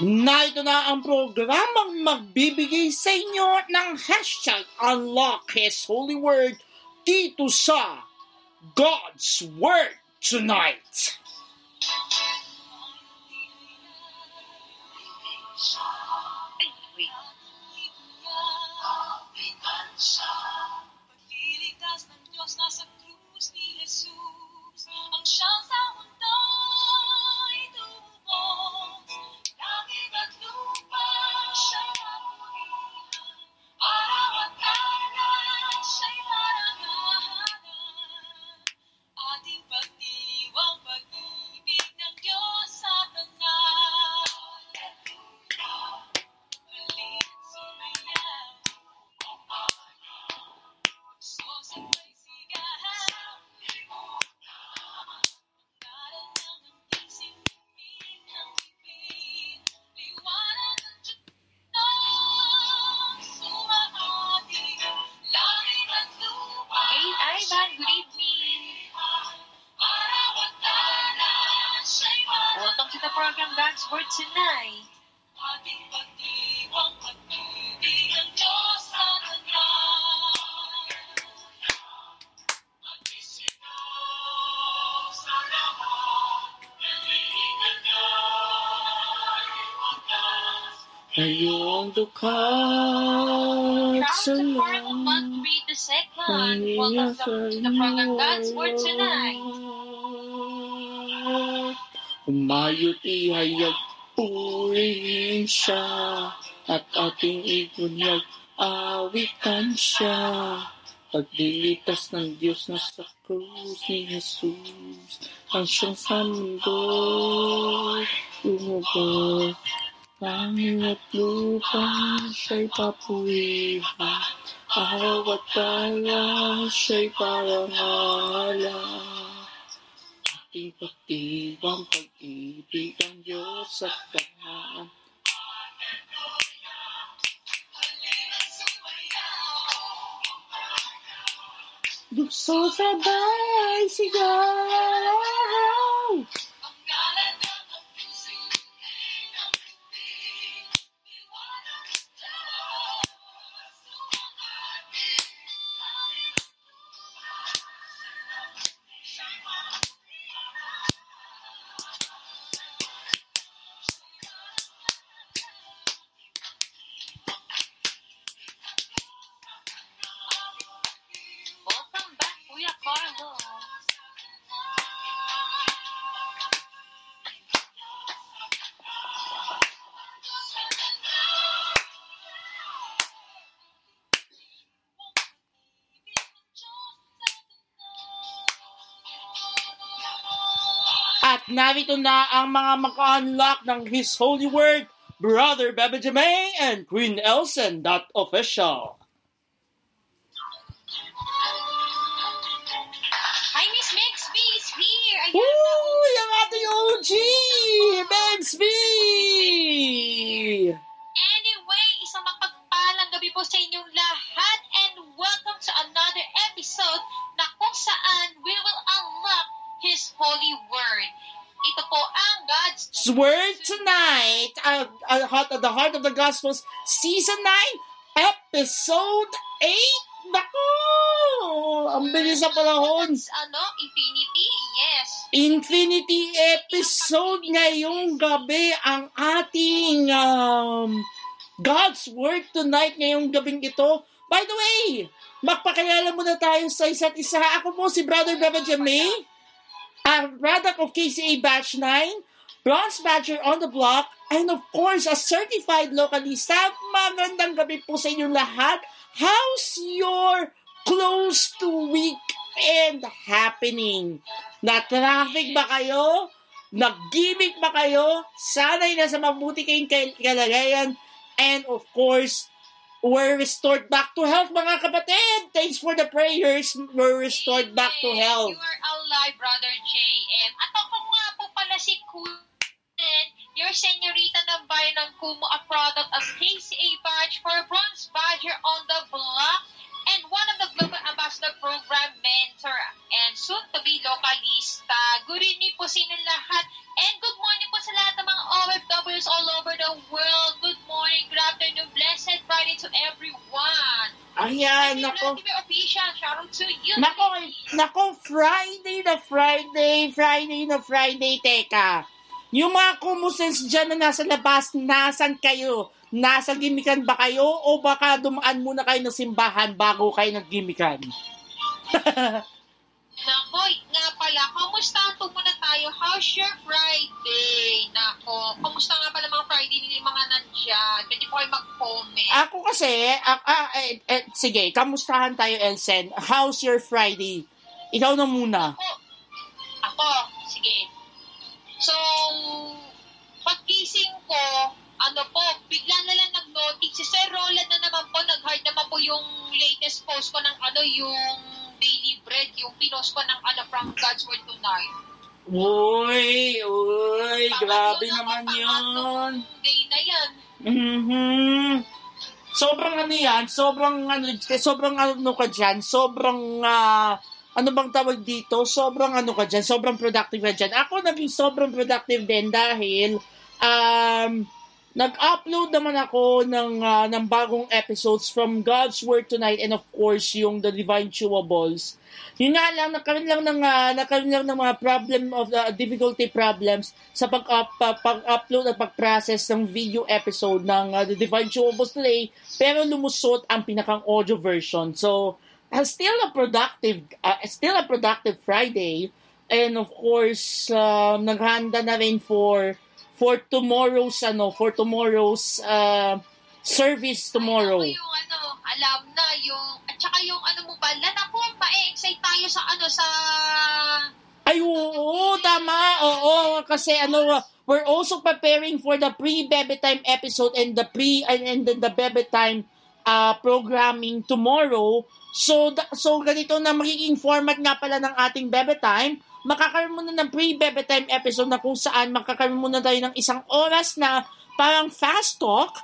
na ito na ang programang magbibigay sa inyo ng hashtag Unlock His Holy Word dito sa God's Word Tonight. Ihayag, purihin siya, at ating ibunyag, awitan siya. Paglilitas ng Diyos na sa krus ni Jesus, ang siyang sa mundo, lumubog. Langit at lupa siya'y papurihan, araw at kala siya'y parangalan. Ating pagdiwang pag-ibig ang Diyos sa kanan. Gusto sabay sigaw. Narito na ang mga maka-unlock ng His Holy Word, Brother Bebe Jamay and Queen Elsen, that official. Hi, Miss Mex B is here. Ayan, Woo! Yung ating OG! Begs B! Anyway, isang mapagpalang gabi po sa inyong lahat and welcome to another episode na kung saan we will unlock His Holy Word. Ito po ang God's Word tonight, uh, uh, heart of the heart of the Gospels, season 9, episode 8. Naku! Ang bilis sa panahon. God's, ano, infinity, yes. Infinity episode ngayong gabi ang ating um, God's Word tonight ngayong gabing ito. By the way, magpakilala muna tayo sa isa't isa. Ako po si Brother Beba Jamay, a product of KCA Batch 9, Bronze Badger on the block, and of course, a certified localista. Magandang gabi po sa inyong lahat. How's your close to weekend happening? Na-traffic ba kayo? Nag-gimmick ba kayo? Sana'y nasa mabuti kayong kal- kalagayan. And of course, we're restored back to health, mga kapatid. Thanks for the prayers. We're restored back to Amen. health. You are alive, Brother JM. At ako nga po pala si Kunin, your senyorita ng bayan ng Kumu, a product of KCA Badge for Bronze Badger on the block and one of the Global Ambassador Program mentor and soon to be localista. Good evening po sa inyo lahat and good morning po sa lahat ng mga OFW listeners all over the world. Good morning, good afternoon, blessed Friday to everyone. Ayan, nako. Official, shout out to you. Nako, nako, Friday na Friday, Friday na Friday, teka. Yung mga kumusens dyan na nasa labas, nasan kayo? Nasa gimikan ba kayo? O baka dumaan muna kayo ng simbahan bago kayo naggimikan? Nako, nga pala, kamusta po muna tayo? How's your Friday? Nako, kamusta nga pala mga Friday yung mga nandyan? Pwede po kayo mag-comment. Ako kasi, ah, ah, eh, eh, sige, kamustahan tayo, Elsen. How's your Friday? Ikaw na muna. Ako, ako, sige. So, pagkising ko, ano po, bigla na lang nag-notice. Si Sir Roland na naman po, nag-heart naman po yung latest post ko ng ano, yung daily bread, yung pinost ko ng ano, from God's Word Tonight. Uy, uy, grabe naman yun. day na yan. Mhm. Sobrang ano yan, sobrang ano, sobrang ano ka dyan, sobrang, ah, ano bang tawag dito, sobrang ano ka dyan, sobrang productive ka dyan. Ako naging sobrang productive din dahil, um, nag-upload naman ako ng, ah, ng bagong episodes from God's Word Tonight and of course yung The Divine Chewables. Yun nga lang, nagkaroon lang ng, ah, nagkaroon lang ng mga problem of the difficulty problems sa pag-up, pa- pag-upload at pag-process ng video episode ng ah, The Divine Chewables today, pero lumusot ang pinakang audio version. So, uh, still a productive, uh, still a productive Friday. And of course, um, naghanda na rin for for tomorrow's ano, for tomorrow's uh, service tomorrow. Ay, yung ano, alam na, yung, at saka yung ano mo pala, naku, ma-excite tayo sa ano, sa... Ay, oo, tama. Oo, kasi ano, we're also preparing for the pre-Bebe Time episode and the pre and, and the, the Bebe Time uh, programming tomorrow. So, so ganito na magiging format nga pala ng ating Bebe Time. Makakaroon muna ng pre-Bebe Time episode na kung saan makakaroon muna tayo ng isang oras na parang fast talk.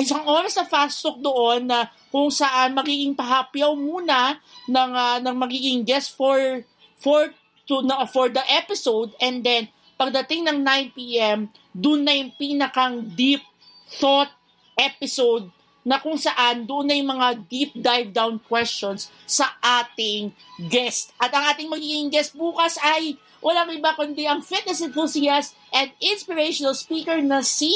Isang oras na fast talk doon na kung saan magiging pahapyaw muna ng, ah, ng magiging guest for for to na for the episode and then pagdating ng 9 p.m. doon na yung pinakang deep thought episode na kung saan doon na yung mga deep dive down questions sa ating guest. At ang ating magiging guest bukas ay walang iba kundi ang fitness enthusiast and inspirational speaker na si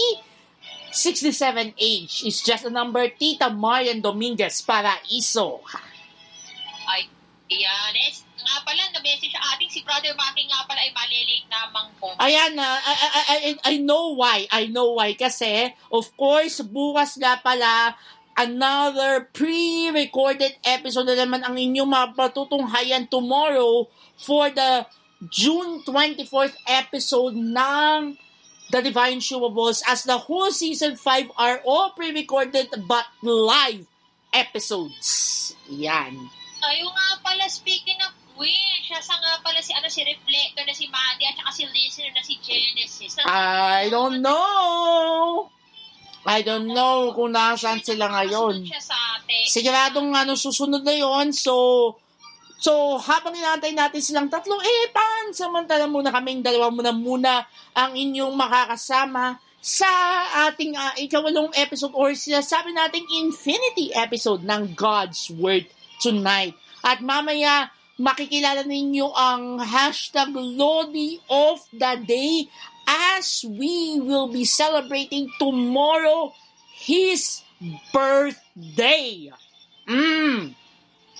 67H is just a number Tita Marian Dominguez para iso. Ay, ayan. Nga pala, na-message sa ating si Brother Maki nga pala ay malilate namang po. Ayan na, I, I, I, I know why. I know why. Kasi, of course, bukas nga pala, another pre-recorded episode na naman ang inyong mapatutunghayan tomorrow for the June 24th episode ng The Divine Chewables as the whole season 5 are all pre-recorded but live episodes. Yan. Ayun nga pala, speaking of which, siya sa nga pala si, ano, si Reflector na si Mandy at saka si Listener na si Genesis. I don't know. I don't know kung nasaan sila ngayon. Sa. Siguradong ano, susunod na yon So, so habang inantay natin silang tatlo, eh, pan, samantala muna kaming dalawa muna muna ang inyong makakasama sa ating uh, ikawalong episode or sinasabi nating infinity episode ng God's Word tonight. At mamaya, makikilala ninyo ang hashtag Lodi of the Day as we will be celebrating tomorrow his birthday. Mm.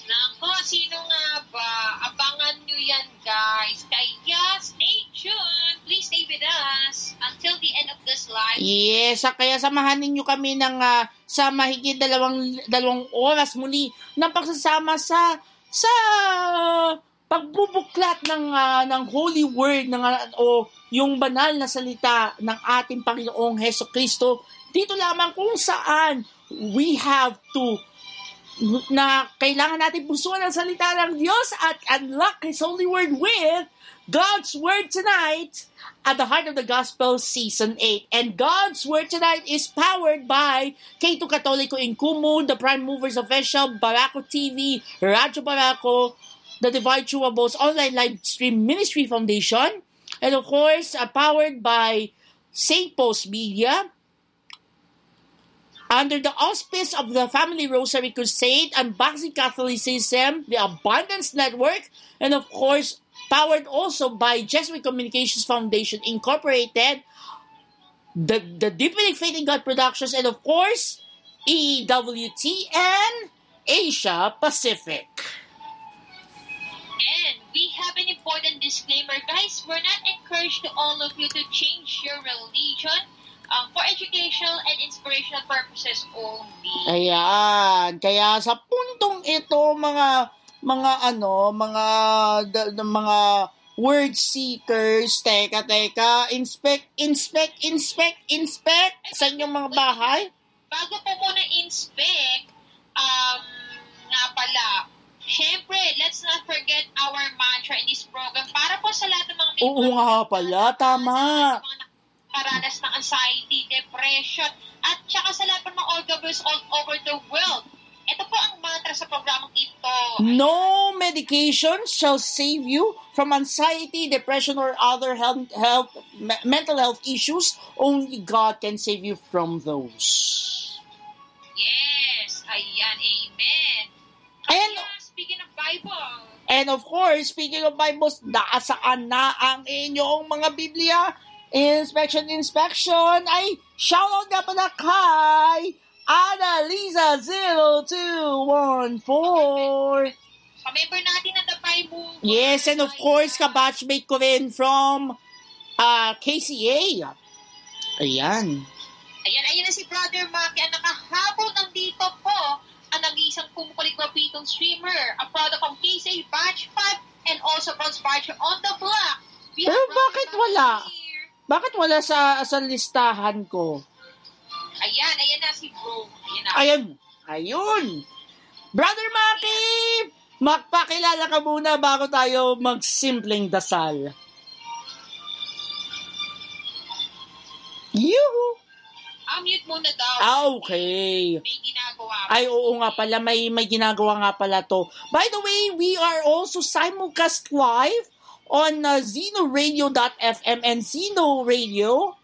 Nako, sino nga ba? Abangan nyo yan, guys. Kaya, stay tuned. Please stay with us until the end of this live. Yes, kaya samahan ninyo kami ng ah, sa mahigit dalawang dalawang oras muli ng pagsasama sa sa pagbubuklat ng ah, ng holy word ng ah, o yung banal na salita ng ating Panginoong Heso Kristo dito lamang kung saan we have to na kailangan natin pusuan ang salita ng Diyos at unlock His holy word with God's Word Tonight at the Heart of the Gospel Season 8. And God's Word Tonight is powered by K2 Katoliko in Kumu, the Prime Movers Official, Barako TV, Radyo Barako, the Divine Chewables Online Live Stream Ministry Foundation, and of course, uh, powered by St. Paul's Media, under the auspice of the Family Rosary Crusade, Unboxing Catholicism, the Abundance Network, and of course, powered also by Jesuit Communications Foundation Incorporated, the, the Deepening Faith in God Productions, and of course, EWTN Asia Pacific. And we have an important disclaimer, guys. We're not encouraged to all of you to change your religion um, for educational and inspirational purposes only. Ayan. Kaya sa puntong ito, mga mga ano, mga the, the mga word seekers, teka, teka, inspect, inspect, inspect, inspect sa inyong mga bahay. Bago po muna inspect, um, nga pala, syempre, let's not forget our mantra in this program para po sa lahat ng mga may Oo nga pala, tama. Mga nakaranas ng anxiety, depression, at saka sa lahat ng mga OFWs all over the world. Ito po ang mantra sa programang ito. No medication shall save you from anxiety, depression, or other health, health me- mental health issues. Only God can save you from those. Yes, ayan, amen. And speaking of Bible, And of course, speaking of Bibles, nasaan na ang inyong mga Biblia? Inspection, inspection, ay shoutout nga pala kay Annalisa0214. ka-member natin ng The Bible. Yes, and of course, kabatchmate ko rin from uh, KCA. Ayan. Ayan, ayan na si Brother Maki. Ang nakahabol ng dito po ang nag-iisang kumukulit mapitong streamer, a product of KCA Batch 5 and also Bronze Badger on the block. Pero bakit wala? here. Bakit wala sa, sa listahan ko? Ayan, ayan na si Bro. Ayan na. Ayun. Ayun. Brother Maki! Magpakilala ka muna bago tayo magsimpleng dasal. Yuhu! Unmute muna daw. Ah, okay. May ginagawa. Ay, oo nga pala, may, may ginagawa nga pala to. By the way, we are also simulcast live on uh, zenoradio.fm and Radio.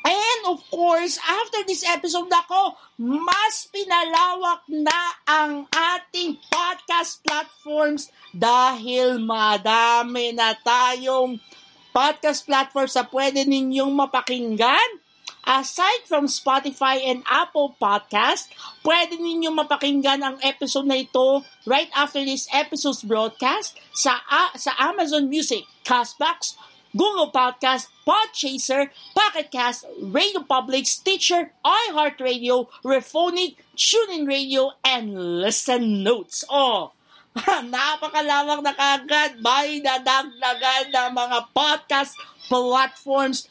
And of course, after this episode nako, mas pinalawak na ang ating podcast platforms dahil madami na tayong podcast platforms na pwede ninyong mapakinggan. Aside from Spotify and Apple Podcast, pwede ninyong mapakinggan ang episode na ito right after this episode's broadcast sa a- sa Amazon Music, Castbox, Google Podcast, Podchaser, Pocketcast, Radio Public, Stitcher, iHeartRadio, Rephonic, TuneIn Radio, and Listen Notes. Oh, napakalawak na kagad may dadagdagan ng mga podcast platforms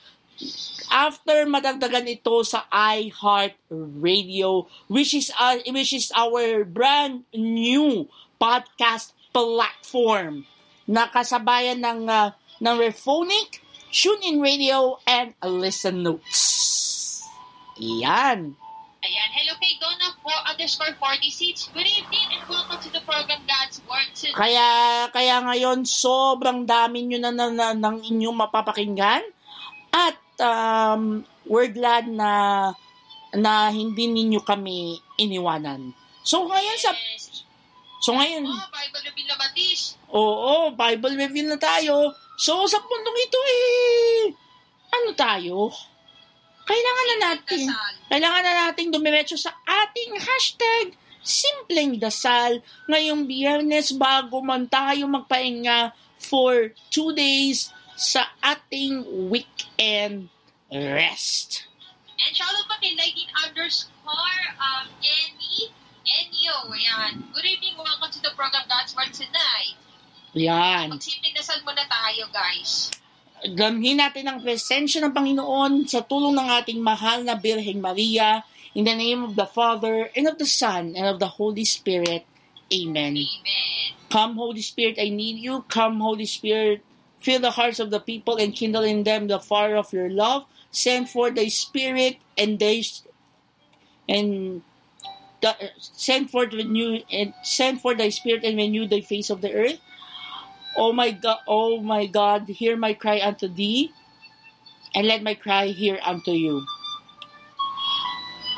after madagdagan ito sa iHeart Radio which is uh, which is our brand new podcast platform na kasabayan ng uh, ng Rephonic, TuneIn Radio and Listen Notes. Yan. Ayan. Hello kay Donna 4 underscore 46. Good evening and welcome to the program God's Word today. Kaya kaya ngayon sobrang dami nyo na, na, na ng inyong mapapakinggan at um, we're glad na na hindi ninyo kami iniwanan. So ngayon sa Yes. so ngayon Oh, Bible Reveal na Batis. Oo, Bible review na tayo. So, sa pundong ito eh, ano tayo? Kailangan na natin, Dasal. kailangan na nating dumiretso sa ating hashtag simpleng dasal ngayong biyernes bago man tayo magpahinga for two days sa ating weekend rest. And shoutout pa kay Lightning underscore um, Annie Enyo. Ayan. Good evening. Welcome to the program God's Word tonight. Yan. Magsimpleng dasal muna tayo, guys. Damhin natin ang presensya ng Panginoon sa tulong ng ating mahal na Birheng Maria. In the name of the Father, and of the Son, and of the Holy Spirit. Amen. Amen. Come, Holy Spirit, I need you. Come, Holy Spirit, fill the hearts of the people and kindle in them the fire of your love. Send forth thy Spirit, and they and the, send forth renew and send forth thy Spirit and renew the face of the earth. Oh my God, oh my God, hear my cry unto thee. and let my cry hear unto you.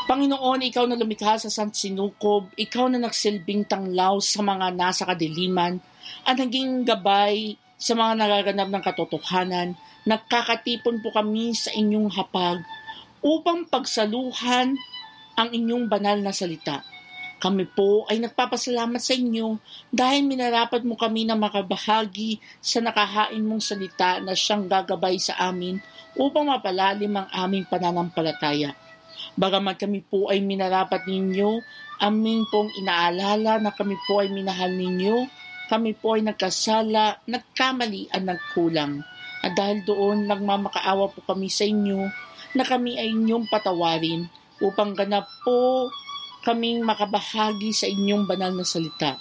Panginoon, ikaw na lumikha sa Sant Sinukob, ikaw na nagsilbing tanglaw sa mga nasa kadiliman, at naging gabay sa mga nagaganap ng katotohanan, nagkakatipon po kami sa inyong hapag upang pagsaluhan ang inyong banal na salita. Kami po ay nagpapasalamat sa inyo dahil minarapat mo kami na makabahagi sa nakahain mong salita na siyang gagabay sa amin upang mapalalim ang aming pananampalataya. Bagamat kami po ay minarapat ninyo, amin pong inaalala na kami po ay minahal ninyo, kami po ay nagkasala, nagkamali at nagkulang. At dahil doon, nagmamakaawa po kami sa inyo na kami ay inyong patawarin upang ganap po kaming makabahagi sa inyong banal na salita.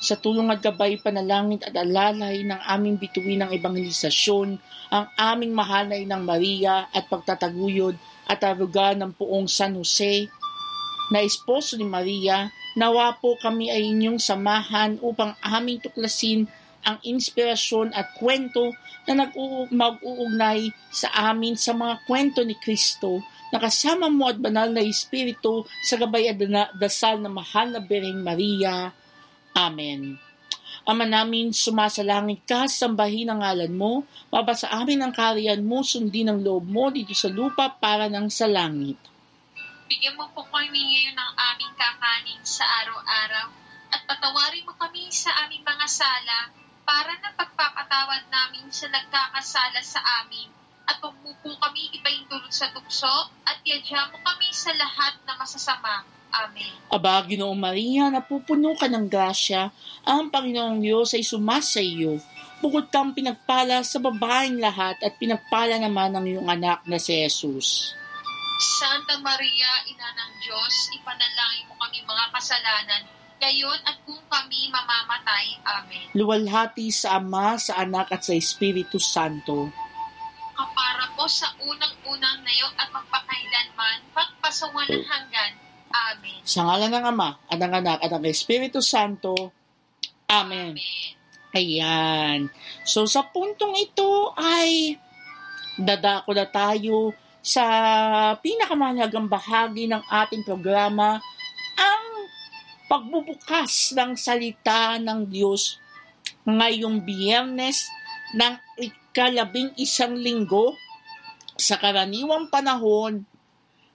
Sa tulong at gabay, panalangin at alalay ng aming bituin ng evangelisasyon, ang aming mahal na inang Maria at pagtataguyod at aruga ng poong San Jose, na esposo ni Maria, nawa po kami ay inyong samahan upang aming tuklasin ang inspirasyon at kwento na nag-uugnay sa amin sa mga kwento ni Kristo nakasama mo at banal na Espiritu sa gabay at dasal na mahal na Birheng Maria. Amen. Ama namin, sumasalangit ka, sambahin ang ngalan mo, mabasa amin ang kariyan mo, sundin ang loob mo dito sa lupa para ng sa langit. Bigyan mo po kami ngayon ng aming kakanin sa araw-araw at patawarin mo kami sa aming mga sala para na pagpapatawad namin sa nagkakasala sa amin at huwag mo po kami ibayin dulot sa tukso at yadya mo kami sa lahat na masasama. Amen. Aba, Ginoong Maria, napupuno ka ng grasya, ang Panginoong Diyos ay sumasa iyo. Bukod kang pinagpala sa babaeng lahat at pinagpala naman ang iyong anak na si Jesus. Santa Maria, Ina ng Diyos, ipanalangin mo kami mga kasalanan, ngayon at kung kami mamamatay. Amen. Luwalhati sa Ama, sa Anak at sa Espiritu Santo. Kapara po sa unang-unang nayo at magpakailanman, pagpasawalang hanggan. Amen. Sa ngalan ng Ama, at ng Anak at ng Espiritu Santo. Amen. Amen. Ayan. So sa puntong ito ay dadako na tayo sa pinakamahalagang bahagi ng ating programa, ang pagbubukas ng salita ng Diyos ngayong biyernes ng ikalabing isang linggo sa karaniwang panahon,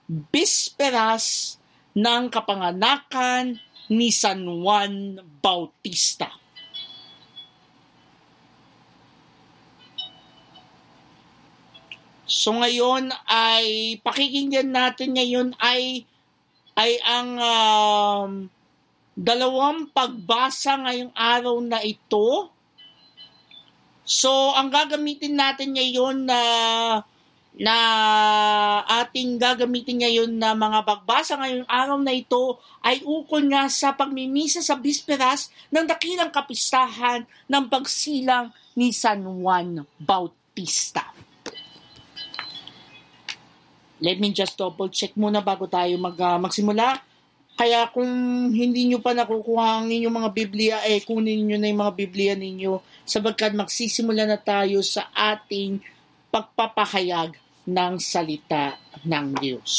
bisperas ng kapanganakan ni San Juan Bautista. So ngayon ay pakikinggan natin ngayon ay ay ang um, dalawang pagbasa ngayong araw na ito. So ang gagamitin natin ngayon na na ating gagamitin ngayon na mga pagbasa ngayong araw na ito ay ukol nga sa pagmimisa sa bisperas ng dakilang kapistahan ng pagsilang ni San Juan Bautista. Let me just double check muna bago tayo mag, uh, magsimula. Kaya kung hindi nyo pa nakukuha ang inyong mga Biblia, eh kunin nyo na yung mga Biblia ninyo sabagkat magsisimula na tayo sa ating pagpapahayag ng salita ng Diyos.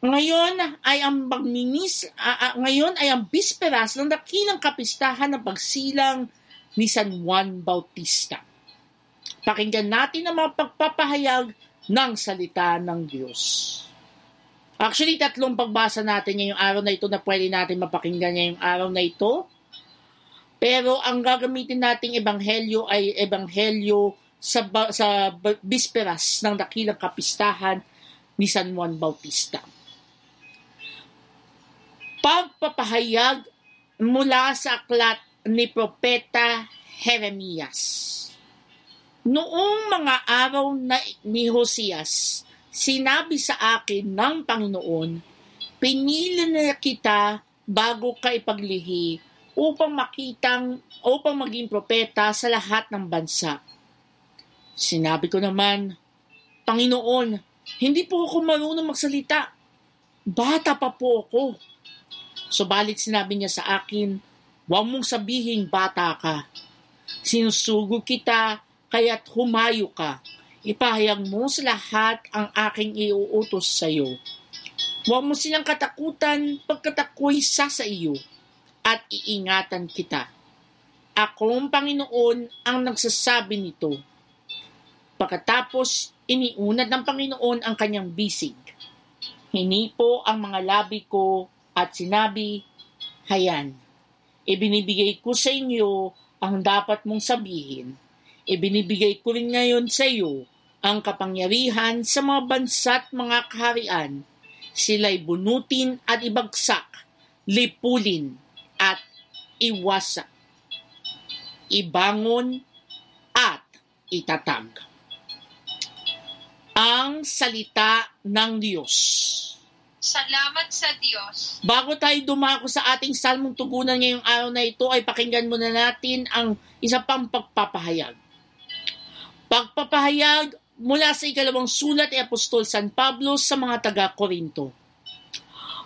Ngayon ay ang magminis, uh, uh, ngayon ay ang bisperas ng dakilang kapistahan ng pagsilang ni San Juan Bautista. Pakinggan natin ang mga pagpapahayag ng salita ng Diyos. Actually, tatlong pagbasa natin ngayong araw na ito na pwede natin mapakinggan ngayong araw na ito. Pero ang gagamitin nating ebanghelyo ay ebanghelyo sa, sa bisperas ng dakilang kapistahan ni San Juan Bautista. Pagpapahayag mula sa aklat ni Propeta Jeremias. Noong mga araw na ni Hosias, sinabi sa akin ng Panginoon, pinili na kita bago ka ipaglihi upang makitang upang maging propeta sa lahat ng bansa. Sinabi ko naman, Panginoon, hindi po ako marunong magsalita. Bata pa po ako. Subalit sinabi niya sa akin, huwag mong sabihin bata ka. Sinusugod kita kaya't humayo ka. Ipahayag mo sa lahat ang aking iuutos sa iyo. Huwag mo silang katakutan pagkat ako'y sa sa iyo at iingatan kita. Akong Panginoon ang nagsasabi nito. Pagkatapos, iniunad ng Panginoon ang kanyang bisig. Hinipo ang mga labi ko at sinabi, Hayan, ibinibigay ko sa inyo ang dapat mong sabihin. Ibinibigay ko rin ngayon sa iyo ang kapangyarihan sa mga bansa't mga kaharian. Sila'y bunutin at ibagsak, lipulin at iwasak. Ibangon at itatag. Ang salita ng Diyos. Salamat sa Diyos. Bago tayo dumako sa ating salmong tugunan ngayong araw na ito, ay pakinggan muna natin ang isa pang pagpapahayag. Pagpapahayag mula sa ikalawang sulat ni Apostol San Pablo sa mga taga-Korinto.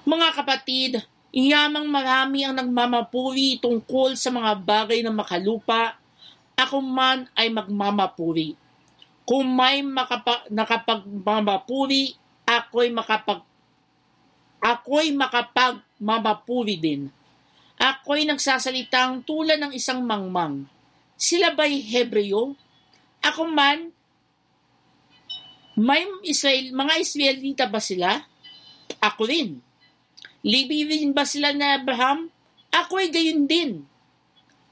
Mga kapatid, iyamang marami ang nagmamapuri tungkol sa mga bagay na makalupa, ako man ay magmamapuri. Kung may makapa, nakapagmamapuri, ako'y makapag ako'y makapagmamapuri din. Ako'y nagsasalitang tulad ng isang mangmang. Sila ba'y Hebreo? Ako man, may Israel, mga Israelita ba sila? Ako rin. Libi rin ba sila na Abraham? Ako'y gayon din.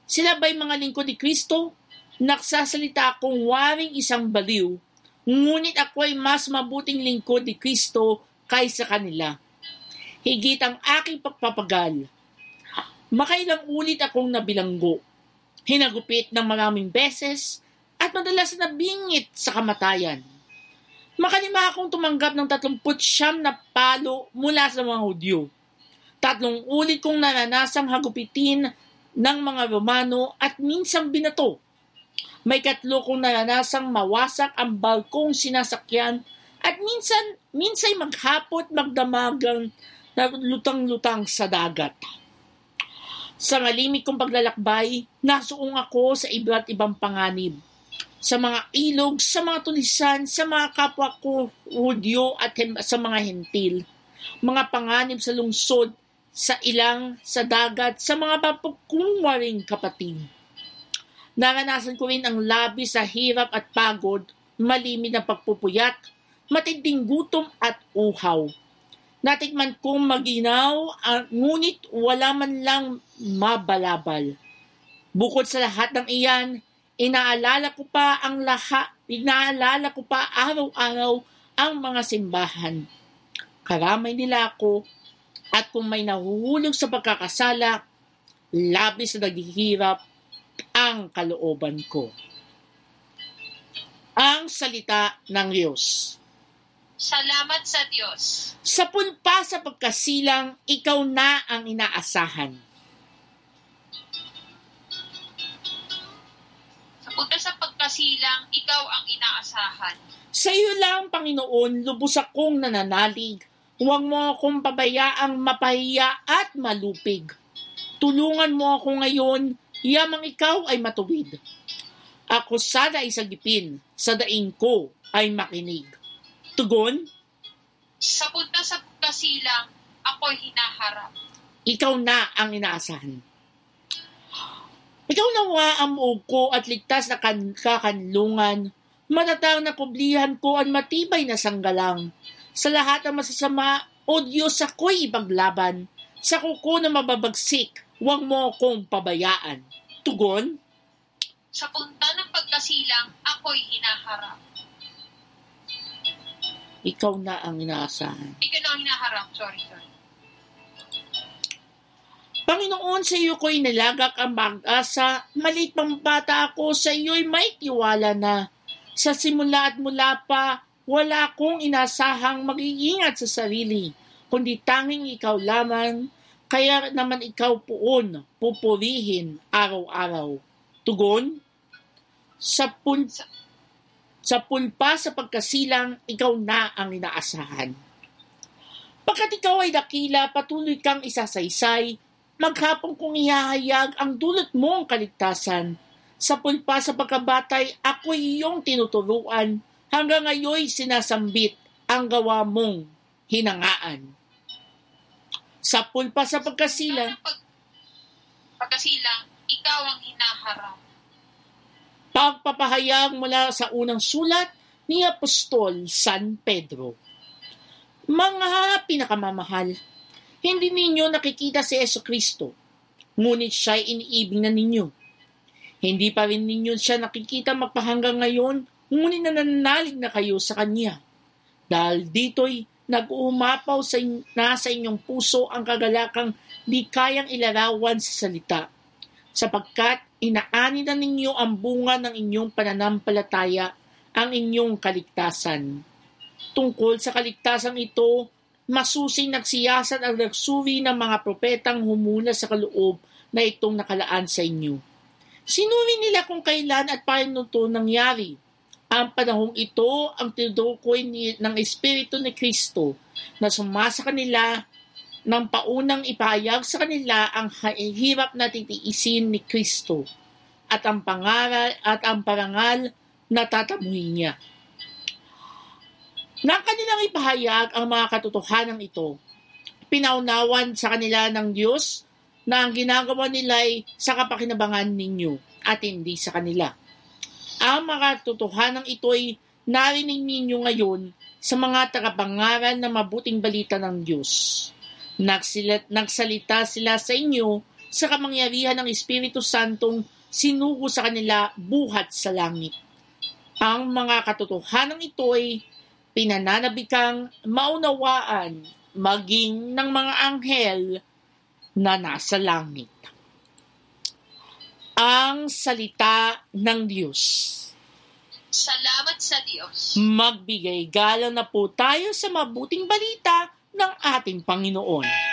Sila ba'y mga lingkod ni Kristo? Nagsasalita akong waring isang baliw, ngunit ako'y mas mabuting lingkod ni Kristo kaysa kanila higit ang aking pagpapagal. Makailang ulit akong nabilanggo, hinagupit ng maraming beses, at madalas nabingit sa kamatayan. Makalima akong tumanggap ng 39 na palo mula sa mga Hudyo. Tatlong ulit kong naranasang hagupitin ng mga Romano at minsang binato. May katlo kong naranasang mawasak ang balkong sinasakyan at minsan, minsay maghapot magdamagang lutang-lutang sa dagat. Sa malimit kong paglalakbay, nasuong ako sa iba't ibang panganib. Sa mga ilog, sa mga tulisan, sa mga kapwa ko, Hudyo at sa mga hentil. Mga panganib sa lungsod, sa ilang, sa dagat, sa mga bapukungwaring kapatid. Naranasan ko rin ang labi sa hirap at pagod, malimit na pagpupuyat, matinding gutom at uhaw Natikman kong maginaw, uh, ngunit wala man lang mabalabal. Bukod sa lahat ng iyan, inaalala ko pa ang lahat, inaalala ko pa araw-araw ang mga simbahan. Karamay nila ako at kung may nahuhulog sa pagkakasala, labis na naghihirap ang kalooban ko. Ang salita ng Diyos. Salamat sa Diyos. Sa pulpa sa pagkasilang, ikaw na ang inaasahan. Sa punta sa pagkasilang, ikaw ang inaasahan. Sa iyo lang, Panginoon, lubos akong nananalig. Huwag mo akong pabayaang mapahiya at malupig. Tulungan mo ako ngayon, yamang ikaw ay matuwid. Ako sana ay sagipin, sa daing ko ay makinig tugon? Sa punta sa kasilang, ako'y hinaharap. Ikaw na ang inaasahan. Ikaw nawa ang ko at ligtas na kan- kakanlungan. Matatang na kublihan ko at matibay na sanggalang. Sa lahat ng masasama, o Diyos ako'y ipaglaban. Sa kuko na mababagsik, huwag mo akong pabayaan. Tugon? Sa punta ng pagkasilang, ako'y hinaharap. Ikaw na ang inaasahan. Ikaw na ang hinaharap. Sorry, sorry. Panginoon, sa iyo ko'y nalagak ang mag-asa. Malit pang bata ako, sa iyo'y may tiwala na. Sa simula at mula pa, wala akong inasahang mag-iingat sa sarili, kundi tanging ikaw lamang, kaya naman ikaw poon, pupurihin araw-araw. Tugon, sa pul sa pulpa sa pagkasilang, ikaw na ang inaasahan. Pagkat ikaw ay dakila, patuloy kang isasaysay, maghapong kong ihahayag ang dulot mong kaligtasan. Sa pulpa sa pagkabatay, ako iyong tinuturuan. Hanggang ngayon sinasambit ang gawa mong hinangaan. Sa pulpa sa pagkasila, Pag, pagkasilang, ikaw ang hinaharap. pagpapahayag mula sa unang sulat ni Apostol San Pedro. Mga pinakamamahal, hindi ninyo nakikita si Yeso Kristo, ngunit siya'y iniibig na ninyo. Hindi pa rin ninyo siya nakikita magpahanggang ngayon, ngunit nananalig na kayo sa Kanya. Dahil dito'y nag-uumapaw sa na sa inyong puso ang kagalakang di kayang ilarawan sa salita sapagkat inaani na ninyo ang bunga ng inyong pananampalataya, ang inyong kaligtasan. Tungkol sa kaligtasan ito, masusing nagsiyasat ang nagsuri ng mga propetang humuna sa kaloob na itong nakalaan sa inyo. Sinuri nila kung kailan at paano ito nangyari. Ang panahong ito ang tinutukoy ni, ng Espiritu ni Kristo na sumasa kanila nang paunang ipahayag sa kanila ang hi- hirap na titiisin ni Kristo at ang pangaral at ang parangal na tatamuhin niya. Nang kanilang ipahayag ang mga katotohanan ito, pinaunawan sa kanila ng Diyos na ang ginagawa nila ay sa kapakinabangan ninyo at hindi sa kanila. Ang mga katotohanan ito ay narinig ninyo ngayon sa mga tagapangaral na mabuting balita ng Diyos. Nagsilat, nagsalita sila sa inyo sa kamangyarihan ng Espiritu Santong sinugo sa kanila buhat sa langit. Ang mga katotohanan ito ay pinananabikang maunawaan maging ng mga anghel na nasa langit. Ang salita ng Diyos. Salamat sa Diyos. Magbigay galang na po tayo sa mabuting balita ng ating Panginoon.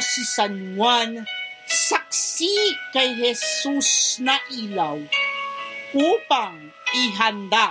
Si San Juan, saksi kay Jesus na ilaw, upang ihanda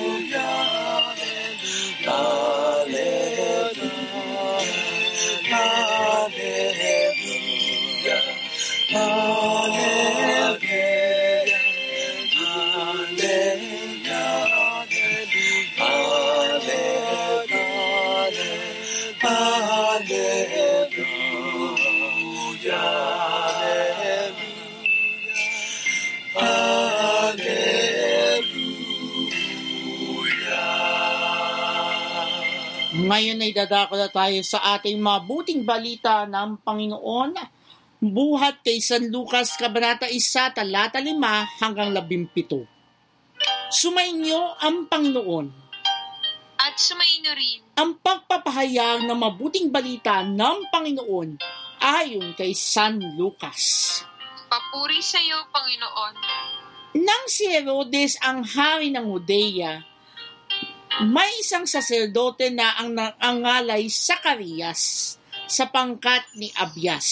Ngayon ay dadako na tayo sa ating mabuting balita ng Panginoon. Buhat kay San Lucas, Kabanata 1, talata 5 hanggang 17. Sumainyo ang Panginoon. At sumaino rin Ang pagpapahayag ng mabuting balita ng Panginoon ayon kay San Lucas. papuri sa iyo, Panginoon. Nang si Herodes ang hari ng Judea, may isang saserdote na ang nangalay Sakarias sa pangkat ni Abias.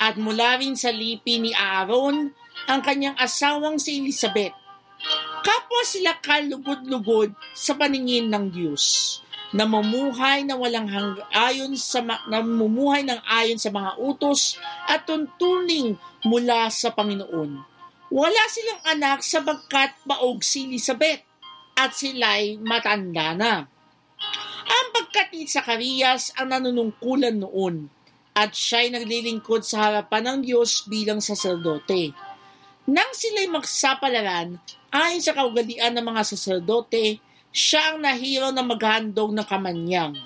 At mula rin sa lipi ni Aaron ang kanyang asawang si Elizabeth. Kapwa sila kalugod-lugod sa paningin ng Diyos. Namumuhay na walang hang ayon sa namumuhay ng ayon sa mga utos at tuntuning mula sa Panginoon. Wala silang anak sabagkat baog si Elizabeth at sila'y matanda na. Ang pagkat ni Zacarias ang nanunungkulan noon at siya'y naglilingkod sa harapan ng Diyos bilang saserdote. Nang sila'y magsapalaran, ayon sa kaugalian ng mga saserdote, siya ang nahiro na maghandog ng kamanyang.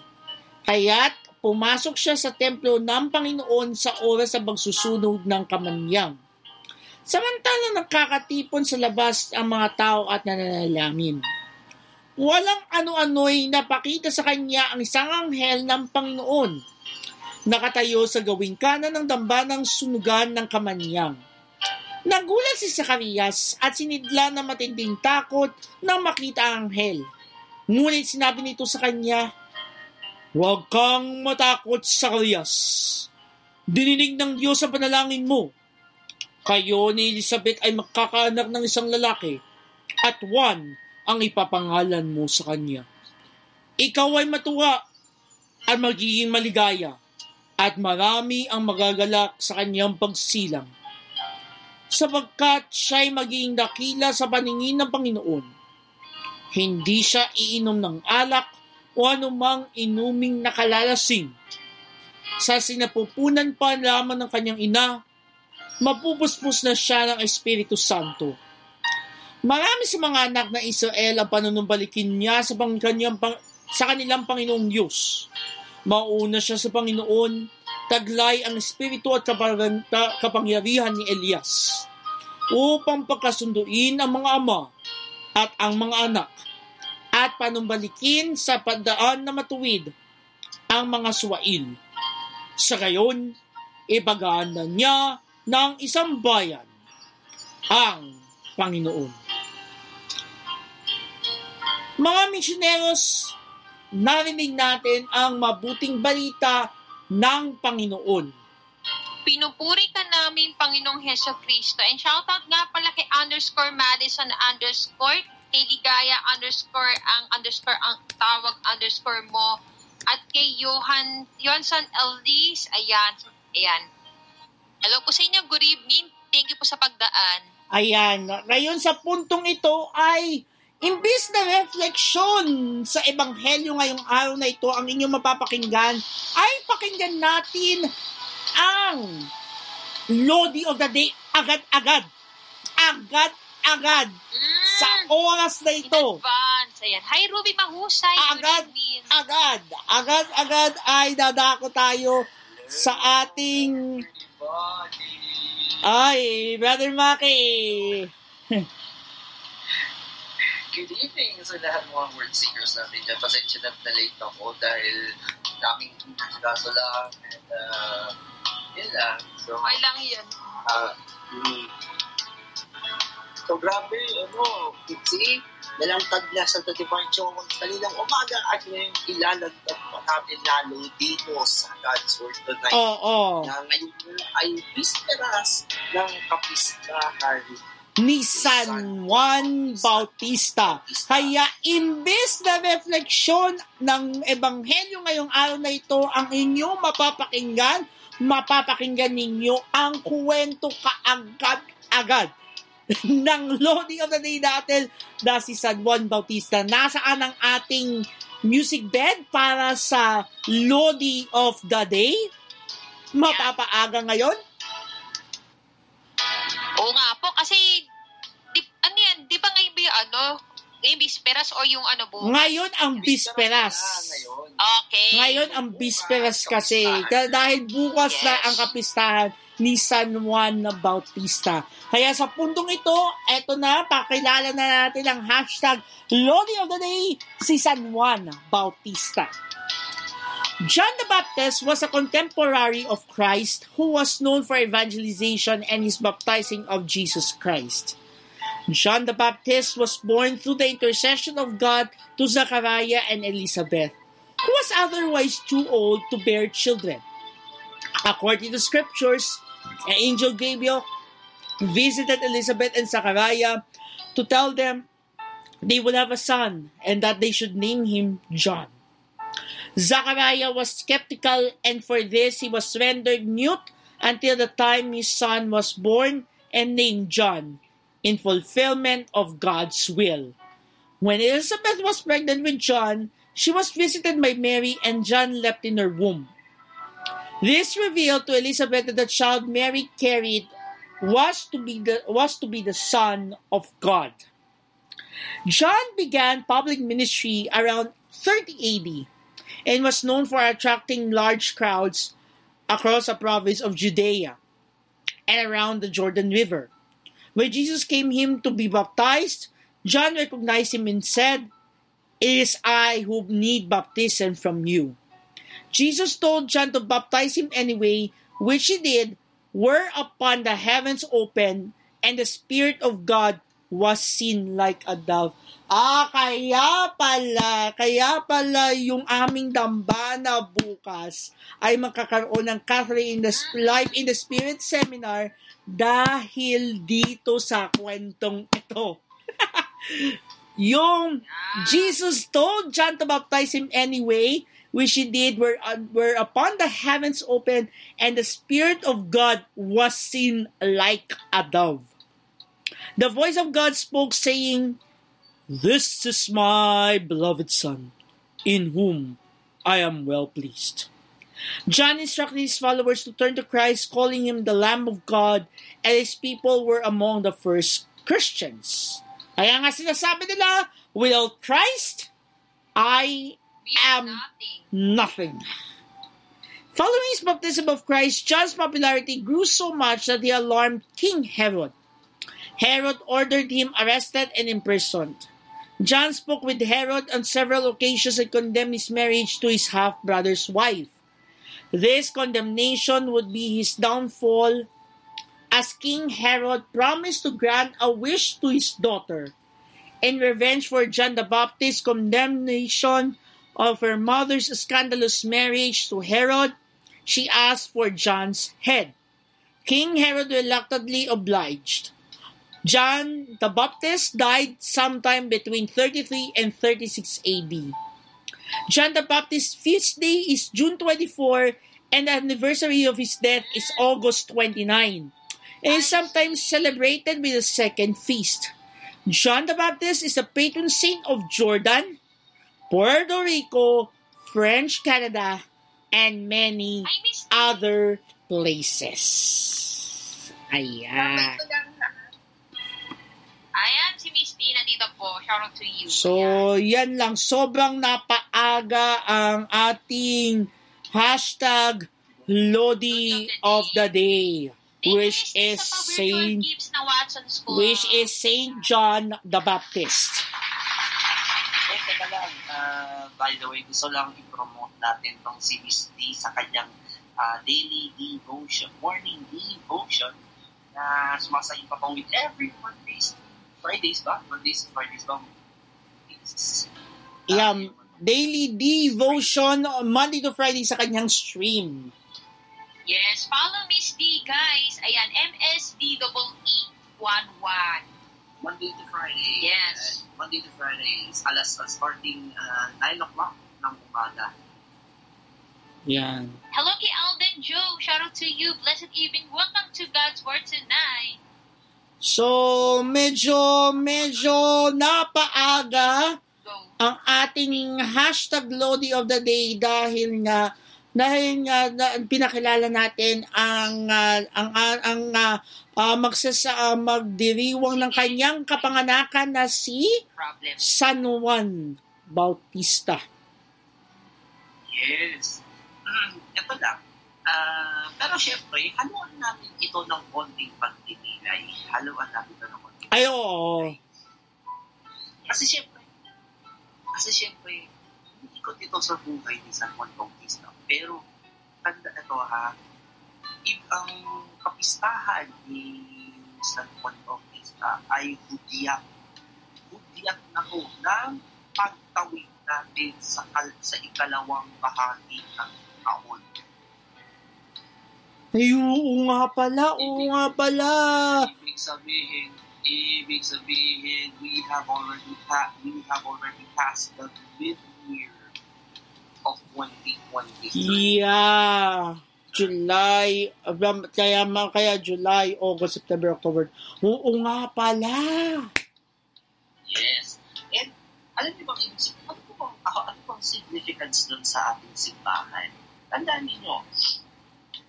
Kaya't pumasok siya sa templo ng Panginoon sa oras sa pagsusunog ng kamanyang. Samantala nakakatipon sa labas ang mga tao at nananalangin. Walang ano-ano'y napakita sa kanya ang isang anghel ng Panginoon. Nakatayo sa gawing kanan ng dambanang sunugan ng kamanyang. Nagulat si Zacarias at sinidla ng matinding takot nang makita ang anghel. Ngunit sinabi nito sa kanya, Huwag kang matakot, Zacarias. Dininig ng Diyos ang panalangin mo. Kayo ni Elizabeth ay magkakaanak ng isang lalaki at Juan ang ipapangalan mo sa kanya. Ikaw ay matuwa at magiging maligaya at marami ang magagalak sa kanyang pagsilang sapagkat siya ay magiging dakila sa paningin ng Panginoon. Hindi siya iinom ng alak o anumang inuming nakalalasing. Sa sinapupunan pa lamang ng kanyang ina, mapupuspos na siya ng Espiritu Santo. Marami sa mga anak ng Israel ang panunumbalikin niya sa, pang, kanyang, sa kanilang Panginoong Diyos. Mauna siya sa Panginoon, taglay ang Espiritu at kapang, kapangyarihan ni Elias upang pagkasunduin ang mga ama at ang mga anak at panumbalikin sa padaan na matuwid ang mga suwail. Sa gayon, ipagana niya ng isang bayan ang Panginoon. Mga misyoneros, narinig natin ang mabuting balita ng Panginoon. Pinupuri ka namin, Panginoong Heso Kristo. And shoutout nga pala kay underscore Madison underscore, kay Ligaya underscore ang underscore ang tawag underscore mo, at kay Johan, Johnson Elise, ayan, ayan. Hello po sa inyo, good evening. Thank you po sa pagdaan. Ayan, ngayon sa puntong ito ay imbis na refleksyon sa ebanghelyo ngayong araw na ito ang inyong mapapakinggan, ay pakinggan natin ang Lodi of the Day agad-agad. Agad-agad. Mm, Sa oras na ito. advance. Ayan. Hi, Ruby Mahusay. Agad, agad, agad-agad ay dadako tayo sa ating ay, Brother Maki. Good evening sa lahat ng mga word seekers natin dyan. Pasensya na na late ako dahil daming kaso lang. And, uh, yun lang. So, Okay lang yan. ah, mm. so grabe, ano, Kitsi, nalangtad na sa Divine Show kaninang umaga at ngayon ilalagtad pa natin lalo dito sa God's Word tonight. Oo. Na ngayon ay bisperas ng kapistahan Ni San Juan Bautista. Kaya imbes na refleksyon ng Ebanghelyo ngayong araw na ito ang inyong mapapakinggan, mapapakinggan ninyo ang kwento kaagad-agad ng Lodi of the Day natin na si San Juan Bautista. Nasaan ang ating music bed para sa Lodi of the Day? Mapapaaga ngayon? Oo nga po, kasi, di, ano yan, di ba ngayon ba yung ano, ngayon bisperas o yung ano po? Ngayon ang bisperas. Ngayon. Okay. Ngayon ang bisperas kasi Dah- dahil bukas na ang kapistahan ni San Juan na Bautista. Kaya sa puntong ito, eto na, pakilala na natin ang hashtag Lodi of the Day, si San Juan Bautista. John the Baptist was a contemporary of Christ who was known for evangelization and his baptizing of Jesus Christ. John the Baptist was born through the intercession of God to Zachariah and Elizabeth, who was otherwise too old to bear children. According to scriptures, the angel Gabriel visited Elizabeth and Zachariah to tell them they would have a son and that they should name him John. Zachariah was skeptical, and for this he was rendered mute until the time his son was born and named John, in fulfillment of God's will. When Elizabeth was pregnant with John, she was visited by Mary, and John leapt in her womb. This revealed to Elizabeth that the child Mary carried was to be the was to be the son of God. John began public ministry around 30 AD and was known for attracting large crowds across the province of Judea and around the Jordan River. When Jesus came him to be baptized, John recognized him and said, It is I who need baptism from you. Jesus told John to baptize him anyway, which he did, whereupon the heavens opened and the Spirit of God was seen like a dove. Ah, kaya pala, kaya pala yung aming dambana bukas ay magkakaroon ng Catherine in the Sp- Life in the Spirit Seminar dahil dito sa kwentong ito. yung Jesus told John to baptize him anyway, which he did, where, uh, where upon the heavens opened and the Spirit of God was seen like a dove. The voice of God spoke, saying, This is my beloved Son, in whom I am well pleased. John instructed his followers to turn to Christ, calling him the Lamb of God, and his people were among the first Christians. Kaya nga sinasabi nila, without Christ, I am nothing. nothing. Following his baptism of Christ, John's popularity grew so much that he alarmed King Herod. Herod ordered him arrested and imprisoned. John spoke with Herod on several occasions and condemned his marriage to his half brother's wife. This condemnation would be his downfall as King Herod promised to grant a wish to his daughter. In revenge for John the Baptist's condemnation of her mother's scandalous marriage to Herod, she asked for John's head. King Herod reluctantly obliged. John the Baptist died sometime between 33 and 36 AD. John the Baptist's feast day is June 24 and the anniversary of his death is August 29. It is sometimes celebrated with a second feast. John the Baptist is the patron saint of Jordan, Puerto Rico, French Canada, and many other places. Ayan. Nandito po. Shout out to you. So, yan lang. Sobrang napaaga ang ating hashtag Lodi of the Day, which is Saint, gifts na Watson School. which is Saint John the Baptist. Eh, teka lang. ah, by the way, gusto lang i-promote natin tong si Miss D sa kanyang ah, daily devotion, morning devotion na sumasayin pa pong with every Mondays, Fridays ba? Mondays to Fridays ba? It's, ah, Yan. Daily devotion Monday to Friday sa kanyang stream. Yes, follow Miss D, guys. Ayan, MSD-E-11. Monday to Friday. Yes. Uh, Monday to Friday, alas uh, starting uh, 9 o'clock ng umaga. Yan. Hello kay Alden Joe. Shout out to you. Blessed evening. Welcome to God's Word tonight. So, medyo, medyo napaaga ang ating hashtag Lodi of the Day dahil nga dahil nga na, pinakilala natin ang ah, ang ang, ang ah, ah, magsasa ah, magdiriwang ng kanyang kapanganakan na si Problem. San Juan Bautista. Yes. Mm, ito lang. Ah, pero syempre, haluan natin ito ng konting pagdinilay. Haluan natin ito ng konting Ay, oo. Kasi syempre, kasi syempre, ikot ito sa buhay ni San Juan Bautista. Pero, tanda ito ha, if ang kapistahan ni San Juan Bautista ay hudiyak, hudiyak na ko ng pagtawid natin sa, sa ikalawang bahagi ng taon. Ay, oo nga pala, oo nga pala. Ibig sabihin, ibig sabihin, we have already pa- we have already passed the mid-year of 2023. Yeah. July, abam- kaya kaya July, August, September, October. Oo nga pala. Yes. And alam niyo bang ibig sabihin, ano po bang, ako, ano bang significance dun sa ating simbahan? Tandaan niyo,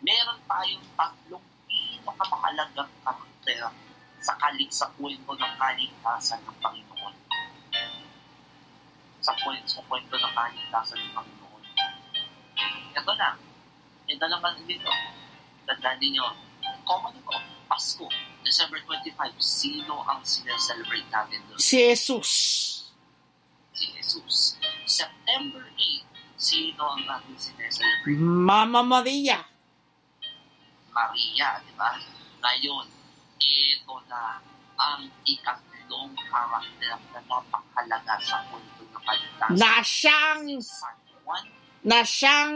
meron tayong tatlong sino ka makalagang karakter sa kalit sa kwento ng kaligtasan ng Panginoon? Sa kwento, sa kwento ng kaligtasan ng Panginoon. Ito na. Ito lang ang dito. Tandaan ninyo. Common ito. Pasko. December 25. Sino ang sineselebrate natin doon? Si Jesus. Si Jesus. September 8. Sino ang ating sineselebrate? Mama Maria. Maria, di ba? Ngayon, ito na ang ikatlong karakter na napakalaga sa kwento ng kaligtasan. Na siyang na siyang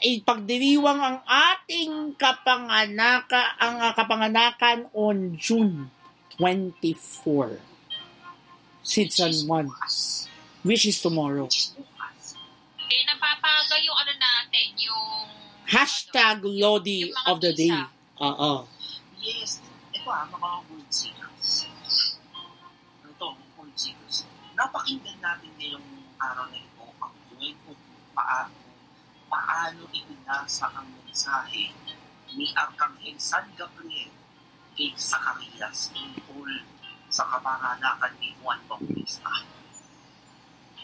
ipagdiriwang ang ating kapanganaka ang ah, kapanganakan on June 24. Si San Juan, bukas. which is tomorrow. Which is bukas. Eh, napapaga yung ano natin, yung... Hashtag Lodi of the Day. Oo. Yes, ito ah, mga word seekers. Ito, word seekers. Napakinggan natin ngayong araw na ito ang kwento kung paano, paano ibinasa ang mensahe ni Arkanghel San Gabriel kay Zacarias tungkol sa kapanganakan ni Juan Bautista.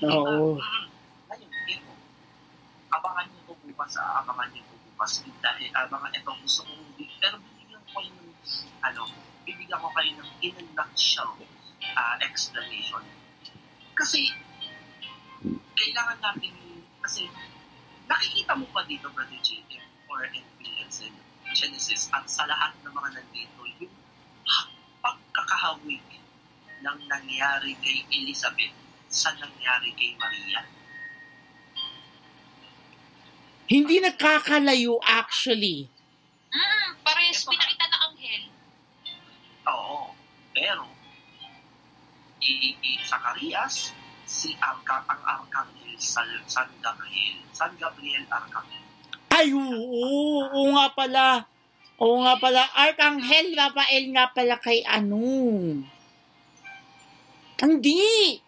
Oo. Ngayon, ito, abangan nyo ito bukas, ah, abangan nyo ito bukas. Dahil, abangan ito, gusto kong, pero bibigyan ko kayo ng, ano, bibigyan ko kayo ng in a nutshell ah, explanation. Kasi, kailangan natin, kasi, nakikita mo pa dito, Brother JM, or NPS and Genesis, at sa lahat ng mga nandito, yung ha- pagkakahawig ng nangyari kay Elizabeth sa nangyari kay Maria. Hindi nakakalayo actually. Mm, parehas pinakita ng anghel. Oo. Pero, i, i Zacarias, si Arka, ang Arkanghel San, San Gabriel. San Gabriel Arkanghel. Ay, oo, oo nga pala. Oo nga pala. Arkanghel Rafael nga pala kay ano. Hindi.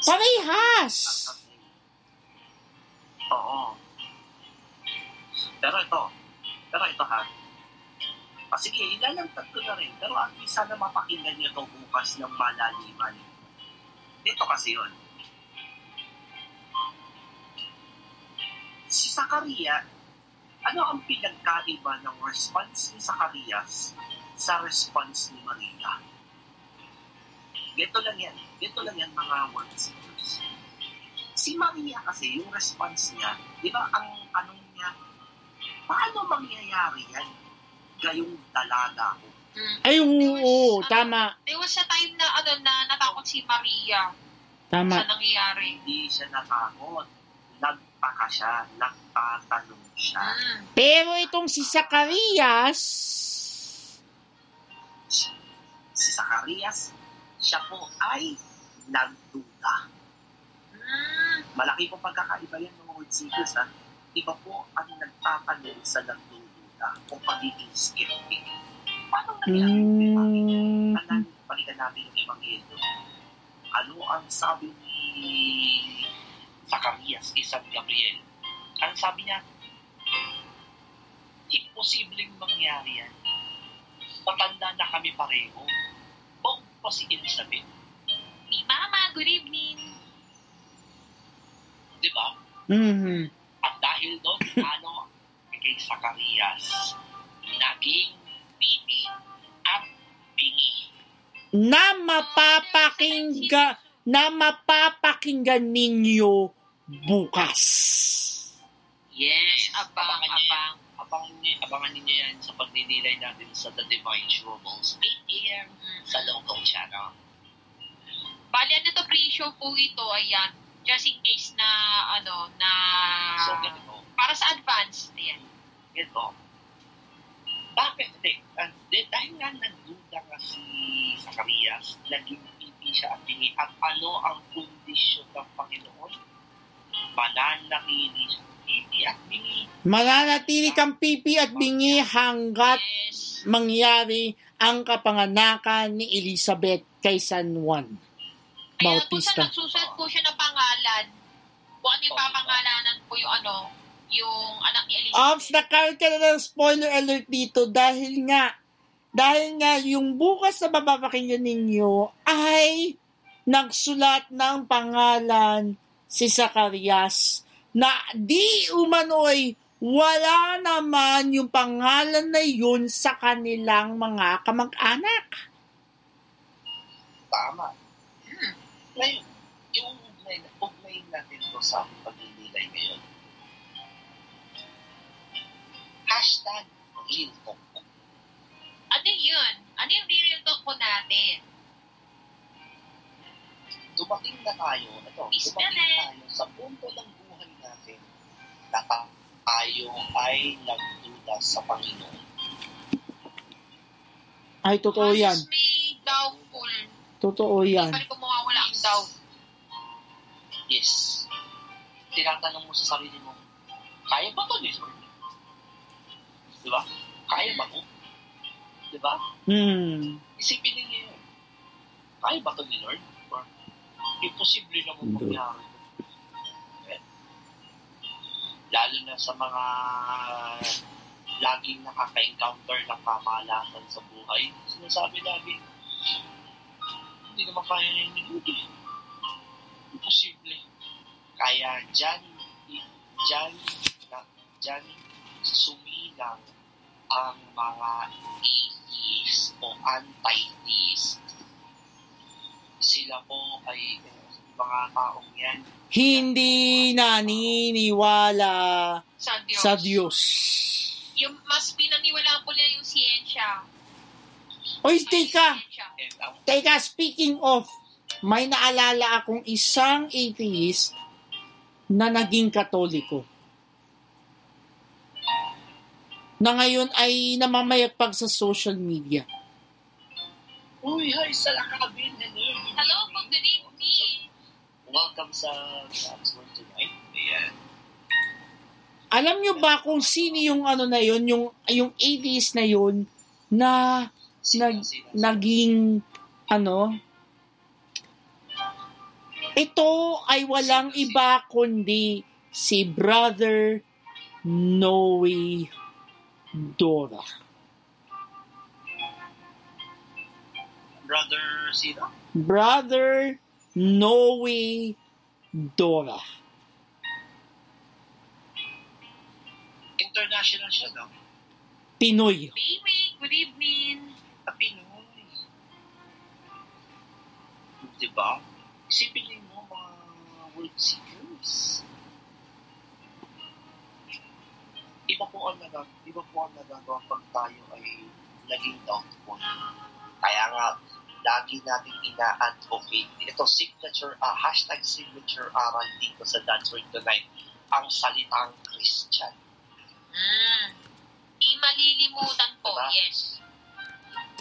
Parehas. Arkanghel. Oo. Pero ito, pero ito ha, Ah, sige, ilalantad ko na rin. Pero at least sana mapakinggan niyo ito bukas ng malaliman. Dito kasi yun. Si Zakaria, ano ang pinagkaiba ng response ni Zacarias sa response ni Maria? Dito lang yan. Dito lang yan mga word seekers. Si Maria kasi, yung response niya, di ba ang tanong niya, paano mangyayari yan? Gayong dalaga ko. Mm. Ay, oo, There was, tama. There was a time na ano na natakot si Maria Tama. sa nangyayari. Hindi siya natakot. Nagtaka siya. Nagtatanong siya. Mm. Pero itong si Zacarias, Si Zacarias, siya po ay nagduda. Malaki po pagkakaiba yan mga word seekers ha. Iba po ang nagtatanong sa nagdududa o pagiging skeptic. Paano nangyari? mm, Tanan, balikan natin yung Ebanghelyo. Ano ang sabi ni Zacarias kay San Gabriel? Ang sabi niya, imposibleng mangyari yan. Matanda na kami pareho. Bong pa si Elizabeth. Ni Mama, good evening. Di ba? mhm. At dahil doon, ano, kay Zacarias, naging pipi at bingi. na mapapakinggan na mapapakinggan ninyo bukas. Yes, Abang, yan. abang. Abangan niyo yan sa pagninilay natin sa The Divine Troubles, 8 a.m. sa local channel. Bali, ano to pre-show po ito, ayan. Just in case na, ano, na... So, ganito. para sa advance, ayan. Ito. Bakit? Hindi. Uh, dahil nga nagduda nga si Zacarias, naging pipi siya at bingi. At ano ang kondisyon ng Panginoon? Mananakili siya. Pipi at bingi. Mananatili kang pipi at bingi hanggat Yes. mangyari ang kapanganakan ni Elizabeth kay San Juan Kaya po sa Bautista. nagsusulat po siya ng pangalan, kung ano yung papangalanan po yung ano, yung anak ni Elizabeth. Ops, nakaroon ka na ng spoiler alert dito dahil nga, dahil nga yung bukas na mapapakinggan ninyo ay nagsulat ng pangalan si Zacarias na di umano'y wala naman yung pangalan na yun sa kanilang mga kamag-anak. Tama. Ngayon, yung ugnay, ugnay natin to sa paglilingay ngayon. Hashtag real talk. Ano yun? Ano yung real talk po natin? Dumating na tayo, ito, Miss dumating Belen. tayo sa punto ng buhay natin na ta- tayo ay nagduda sa Panginoon. Ay, totoo yan. Once may doubtful, Totoo yan. pa rin kung mawawala ang doubt. Yes. Tinatanong mo sa sarili mo, kaya ba to Lord? Di ba? Kaya ba to? Di ba? Hmm. Isipin ninyo yun. Kaya ba to ni Lord? Or imposible na Hindi. mangyari. Eh, Lalo na sa mga laging nakaka-encounter ng kamalasan sa buhay, sinasabi lagi, hindi naman kaya yung minuto. Imposible. Kaya dyan, dyan, na, dyan sumilang ang mga atheist o anti-theist. Sila po ay eh, mga taong yan. Hindi naniniwala Sa Diyos. sa Diyos. Yung mas pinaniwalaan po nila yung siyensya. Oy, Ay, teka. Teka, speaking of, may naalala akong isang atheist na naging katoliko. Na ngayon ay namamayagpag sa social media. Uy, hi, sa lakabin. Hello. Good evening. Welcome sa God's Word tonight. Ayan. Alam nyo ba kung sino yung ano na yun, yung, yung atheist na yun, na nag, naging, ano, ito ay walang iba kundi si Brother Noe Dora. Brother, sino? Brother Noe Dora. International siya, no? Pinoy. Baby, good evening. Diba? Isipin niyo mo, mga world seekers. Iba po ang nagagawa, iba po ang nagagawa pag tayo ay naging doubtful. Kaya nga, lagi natin ina-advocate. Ito, signature, ah, hashtag signature aral dito sa Dance Word Tonight, ang salitang Christian. Mm. Di malilimutan po, Diba? yes.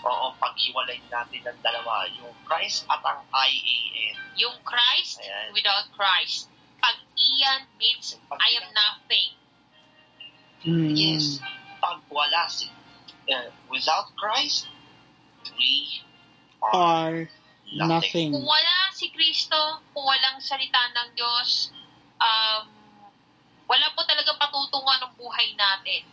Oo, pag-iwalay natin ng dalawa, yung Christ at ang IAN. Yung Christ Ayan. without Christ. Pag iyan means I am nothing. Mm. Yes, pag wala si, uh, without Christ, we are Are nothing. nothing. Kung wala si Kristo, kung walang salita ng Diyos, um, wala po talaga patutungan ng buhay natin.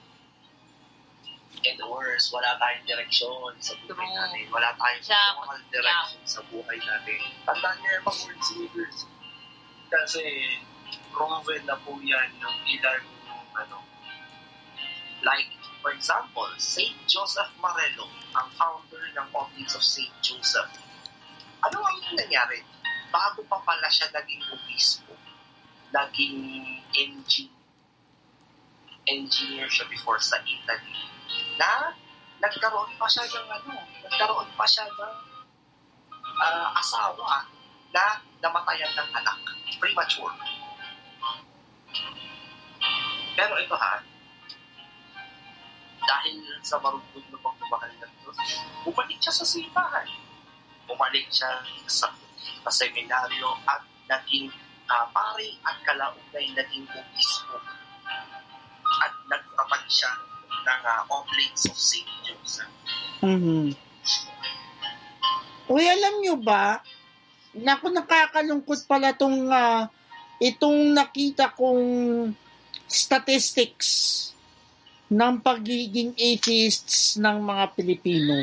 And worse, wala tayong direksyon sa buhay True. natin. Wala tayong Sa- moral direction sa buhay natin. Tandaan niyo yung mga world seekers. Kasi proven na po yan ng ilan ano, like for example, St. Joseph Marello, ang founder ng Office of St. Joseph. Ano ang nangyari? Bago pa pala siya naging obispo, naging engine, engineer siya before sa Italy, na nagkaroon pa siya ng ano, nagkaroon pa siya ng ah, asawa na namatayan ng anak, premature. Pero ito ha, dahil sa marunong na pagmamahal ng Diyos, bumalik siya sa simbahan. Bumalik siya sa, sa seminaryo at naging uh, pare at kalaunay naging obispo. At nagtatag siya ng uh, Oblates of St. Joseph. Mhm. Uy, alam nyo ba, naku nakakalungkot pala tong, ah, itong nakita kong statistics ng pagiging atheists ng mga Pilipino.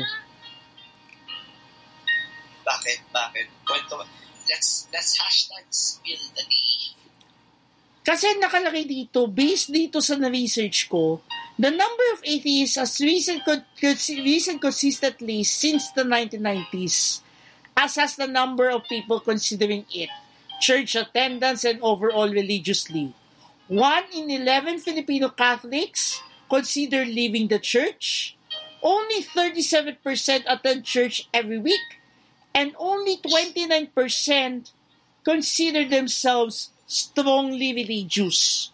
Bakit? Bakit? Kwento. Let's, let's hashtag spill the tea. Kasi nakalagay dito, based dito sa na-research ko, the number of atheists has risen, risen consistently since the 1990s, as has the number of people considering it, church attendance, and overall religiously. One in 11 Filipino Catholics consider leaving the church. Only 37% attend church every week. And only 29% consider themselves strongly religious.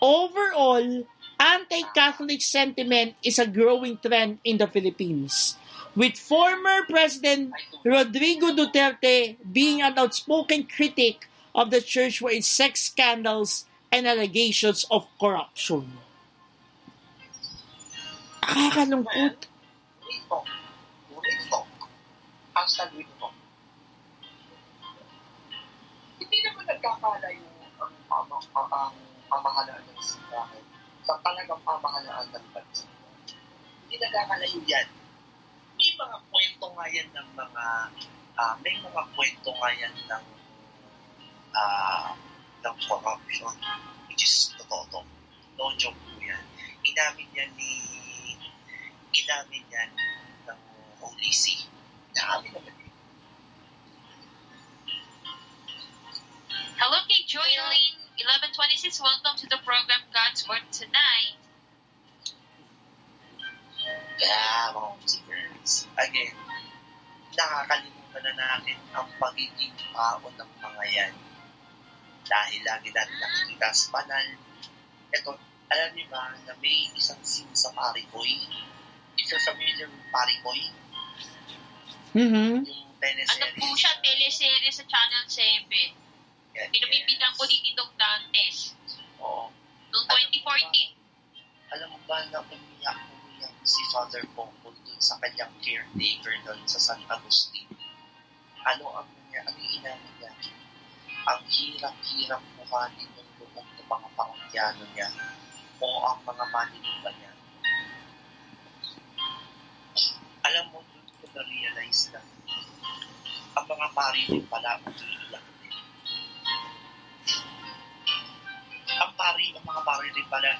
Overall, anti-Catholic sentiment is a growing trend in the Philippines, with former President Rodrigo Duterte being an outspoken critic of the church for its sex scandals and allegations of corruption. Nakakalungkot. Talk. Hashtag. Hindi naman nagkakalayo ang pama, ang pamahalaan ng sa talagang pamahalaan ng bansa. Hindi nagkakalayo yan. May mga kwento nga yan ng mga ah, may mga kwento nga yan ng ah, ng corruption which is totoo to. No joke po yan. Inamin yan ni inamin yan ng Holy See. Inamin naman. Hello kay Joylene, 1126. Welcome to the program God's Word Tonight. Kaya mga musicals, again, nakakalimutan na natin ang pagiging tao ng mga yan. Dahil lagi natin nakikita sa banal. Ito, alam niyo ba na may isang scene sa Pariboy? If you're familiar with Pariboy, Mhm. yung Ano teleserye. po siya, teleserye sa Channel 7. Yan, Pinupipitan ko yes. din ni Doc Dantes. Oo. Noong 2014. Alam mo ba na umiyak umiyak si Father Pongol dun sa kanyang caretaker dun sa San Agustin? Ano ang niya, ano yung inamin niya? Ang hirap-hirap buhatin ng loob ng mga pangyano niya o ang mga maniniba niya. Alam mo, dun ko na-realize na ang mga pari din pala umiiyak din. Ang pari, ang mga pari din pala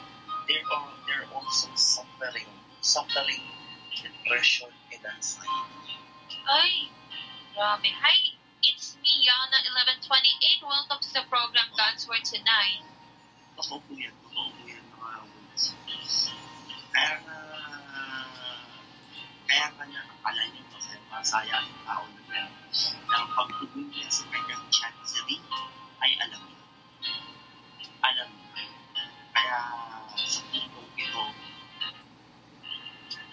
they're, all, they're also suffering, suffering depression and anxiety. Ay, grabe. Hi, it's me, Yana, 1128. Welcome to the program God's Word Tonight. Totoo po yan, totoo po yan mga words. Kaya nga, kaya nga na akala niyo kasi masaya ang tao na yan. Ang pagtugon niya sa kanyang chancery ay alam niya. Kaya sa puntong ito,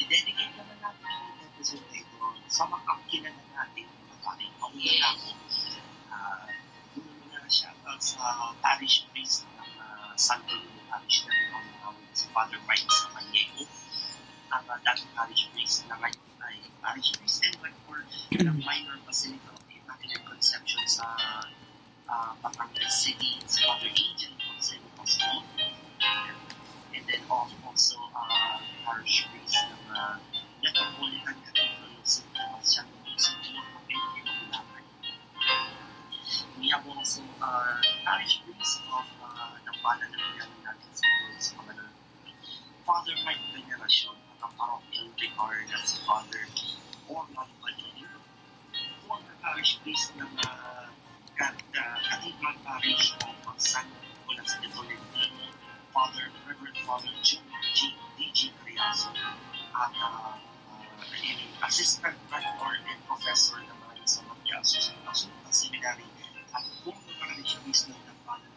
i-dedicate naman natin ang episode na ito sa mga kilala natin. Maraming pauwi na ako. Ah, doon muna siya uh, sa parish priest ng uh, Santo Niño Parish na tawag si Father Mike Samaniego. Ang uh, dating parish priest na ngayon ay parish priest and rector ng minor basilica of the Immaculate Conception sa uh, Batangas City, si Father Angel Jose Pastor. Then of also uh, parish priest ng uh, Metropolitan Cathedral of St. Thomas siya ng St. John Papel Bulacan. We have also uh, parish priest of uh, balan ng Piano natin sa sa mga Father Mike Veneracion at ang parochial vicar na si Father Orman Balini. Former parish priest ng uh, Cat- Cathedral Parish of San Nicolas de Tolentino, Father Reverend Father John G. D.G. Criazo, at uh, uh, assistant rector and professor naman sa Magiaso sa Kasunta Seminary at former parish priest ng Tampanan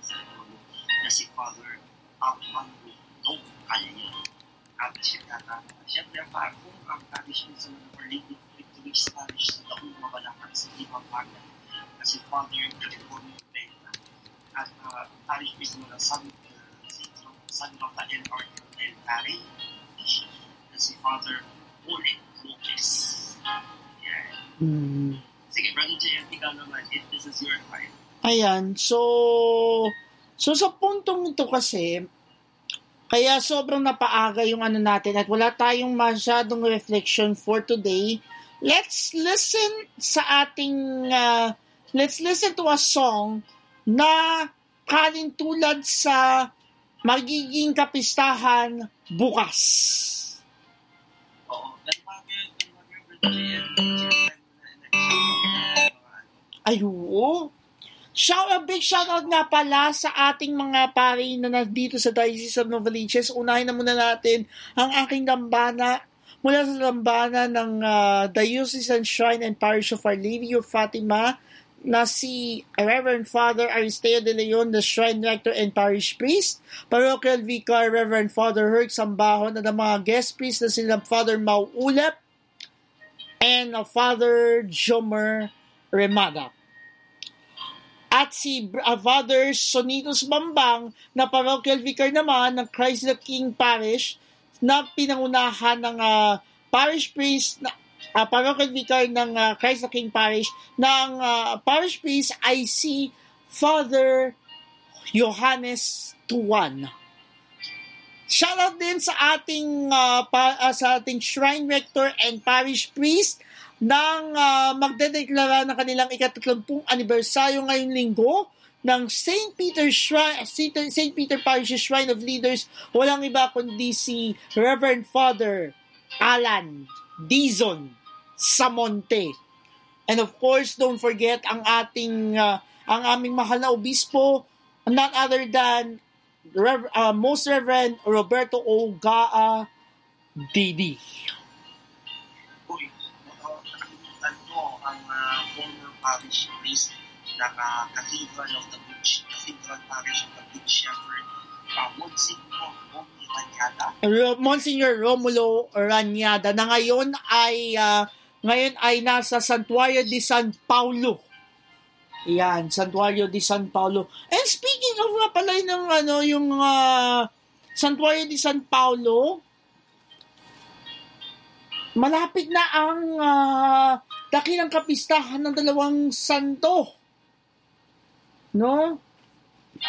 sa Lolo na si Father Armando Dong Calio. At siya na, siyempre pa kung ang parish priest ng Lady Victory's Parish sa taong mabalakan sa Limapagan na si Father California Uh, parish priest mo na San, Rafael Arcangel Parish na si Father Oleg Lopez. Yan. Hmm. Sige, Brother JM, ikaw naman, if this is your time. Ayan, so So sa puntong ito kasi, kaya sobrang napaaga yung ano natin at wala tayong masyadong reflection for today. Let's listen sa ating, uh, let's listen to a song na kalintulad sa magiging kapistahan bukas. Ay, oo. Shout, a big shoutout nga pala sa ating mga pari na nandito sa Diocese of Novaliches. Unahin na muna natin ang aking dambana mula sa dambana ng uh, Diocesan Shrine and Parish of Our Lady of Fatima na si Reverend Father Aristeo de Leon, the Shrine Rector and Parish Priest, Parochial Vicar Reverend Father Herc Sambahon, at ang mga guest priests na sila Father Mau Ulep and Father Jomer Remada. At si uh, Father Sonitos Bambang na parochial vicar naman ng Christ the King Parish na pinangunahan ng uh, parish priest na uh, parochial vicar ng uh, Christ the King Parish ng uh, parish priest ay si Father Johannes Tuan. Shoutout din sa ating uh, pa, uh, sa ating shrine rector and parish priest nang uh, magdedeklara ng kanilang ikatatlongpung anibersaryo ngayong linggo ng St. Peter Shrine, St. Peter Parish Shrine of Leaders, walang iba kundi si Reverend Father Alan Dizon Samonte. And of course, don't forget ang ating uh, ang aming mahal na obispo, none other than Rev- uh, Most Reverend Roberto O. Gaa Didi. Uy, ang uh, former parish priest ng uh, Cathedral of the Beach, Cathedral Parish of the Beach Shepherd, uh, Monsignor Romy Ranyada. Monsignor Romulo Ranyada na ngayon ay ah, ngayon ay nasa Santuario de San Paulo. Yan, Santuario de San Paulo. And speaking of pala ng ano yung ah, Santuario de San Paulo, malapit na ang uh, dakilang kapistahan ng dalawang santo. No?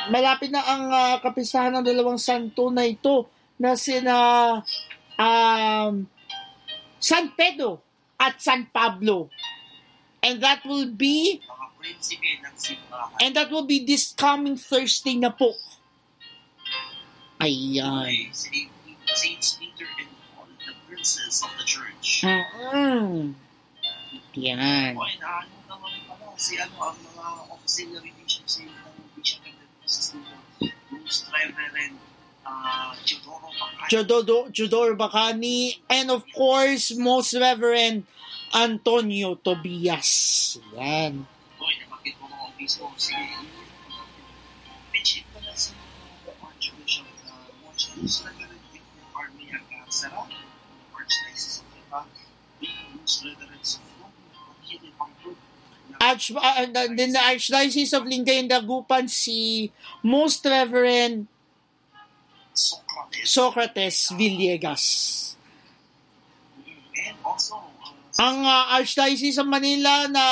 Malapit na ang ah, kapistahan ng dalawang santo na ito na sina um, San Pedro at San Pablo. And that will be ng and that will be this coming Thursday na po. Ayan. Ay, si Saints Peter and Paul, the princes of the church. Mm-mm. Yan. Naman pala si ano, ang mga auxiliary bishops ng Bishop and the Princess nila. Most Reverend uh, Teodoro Pangay. Jododo, Jodor Bacani, and of course, Most Reverend Antonio Tobias. Yan. Boy, namakit mo mga obispo. Sige, mention ko na si Archbishop uh, Monsignor Reverend Victor Army Agasara, Archdiocese of Lipa, Most Reverend Sofro, Pagkili Pangkut, Arch, uh, the, the Archdiocese of Lingay and Dagupan, si Most Reverend Socrates. Villegas. Ang uh, Archdiocese of Manila na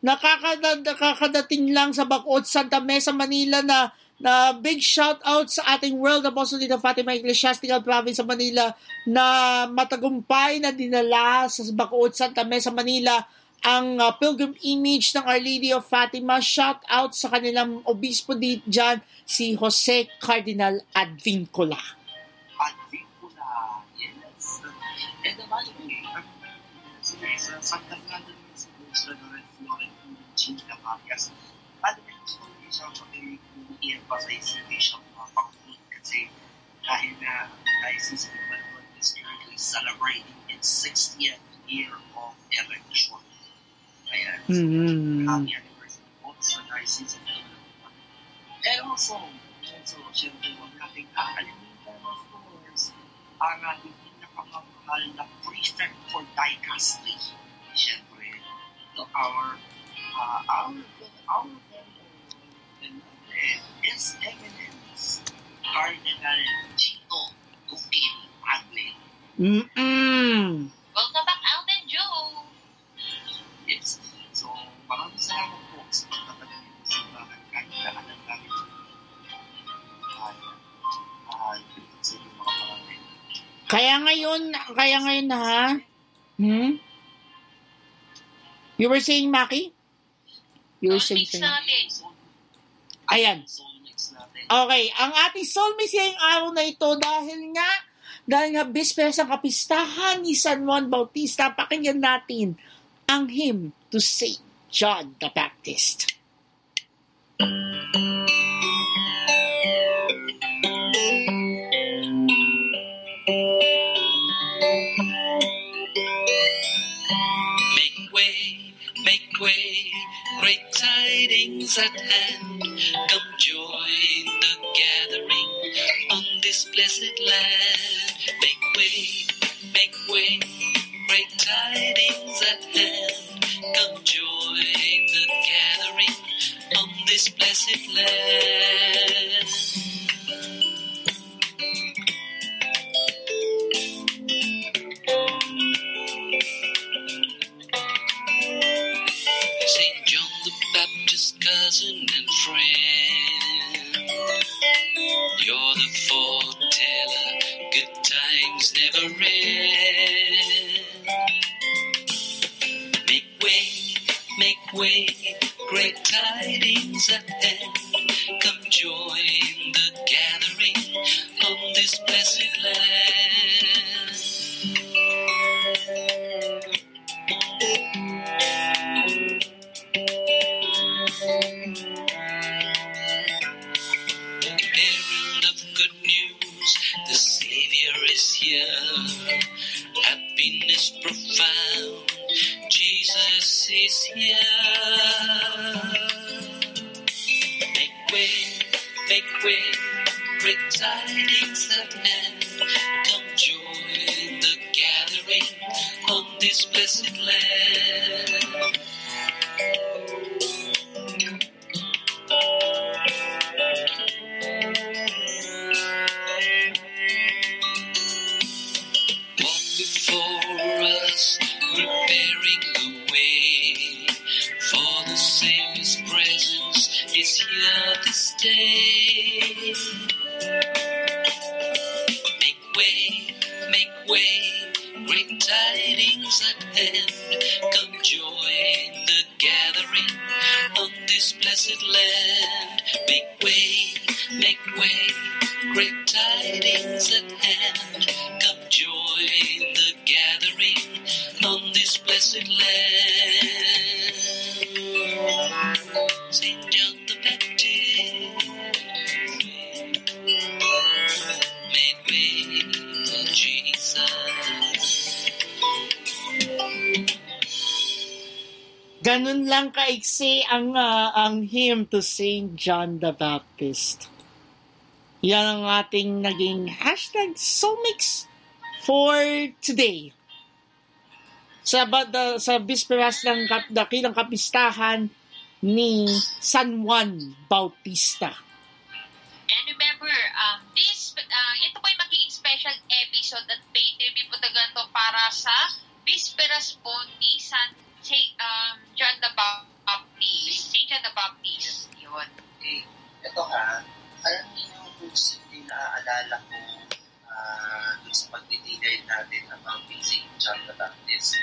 nakakada, nakakadating lang sa Bacood, Santa Mesa, Manila na na big shout out sa ating World Apostolic of Fatima Ecclesiastical Province sa Manila na matagumpay na dinala sa Bacood, Santa Mesa, Manila ang uh, pilgrim image ng Our Lady of Fatima. Shout out sa kanilang obispo di dyan, si Jose Cardinal Advincula. Advincula. Yes. And the ang sa Santa Clara naman sa Costa na Red Florentine China Marias, ano ba yung gusto ko kung i-emphasize si Bishop uh, Pangkut kasi dahil na Diocese of Melbourne is currently celebrating its 60th year of election. Kaya, Mm. happy anniversary po sa Diocese of Melbourne. And also, also, syempre, huwag nating kakalimutan, of course, ang ating pinakamamahal na prefect for dicastery. Syempre, to our, uh, our, our beloved, His Eminence, Cardinal Chito Duquil Agle. Mm-mm. Kaya ngayon, kaya ngayon na ha? Hmm? You were saying, Maki? You were saying, saying. natin. Ayan. Okay, ang ating soulmates ngayong araw na ito dahil nga, dahil nga bisperas ang kapistahan ni San Juan Bautista, pakinggan natin ang hymn to Saint John the Baptist. Make way, great tidings at hand. Come join the gathering on this blessed land. Make way, make way, great tidings at hand. Come join the gathering on this blessed land. Tidings at hand. Come join the gathering on this blessed land. St. John the Baptist made way for Jesus. Ganun lang kaiksi ang, ah, ang hymn to Saint John the Baptist. Yan ang ating naging hashtag Soulmix for today. Sa, ba- da- sa bisperas ng kap, dakilang kapistahan ni San Juan Bautista. And remember, um, this, uh, ito po yung magiging special episode at pay TV po talaga to para sa Bisperas po ni San Saint, um, John the Baptist. Saint John the Baptist. Yun. Eh, ito ha, alam niyo kung hindi naaalala ko ah, dun sa pagdidilay natin about St. John the Baptist.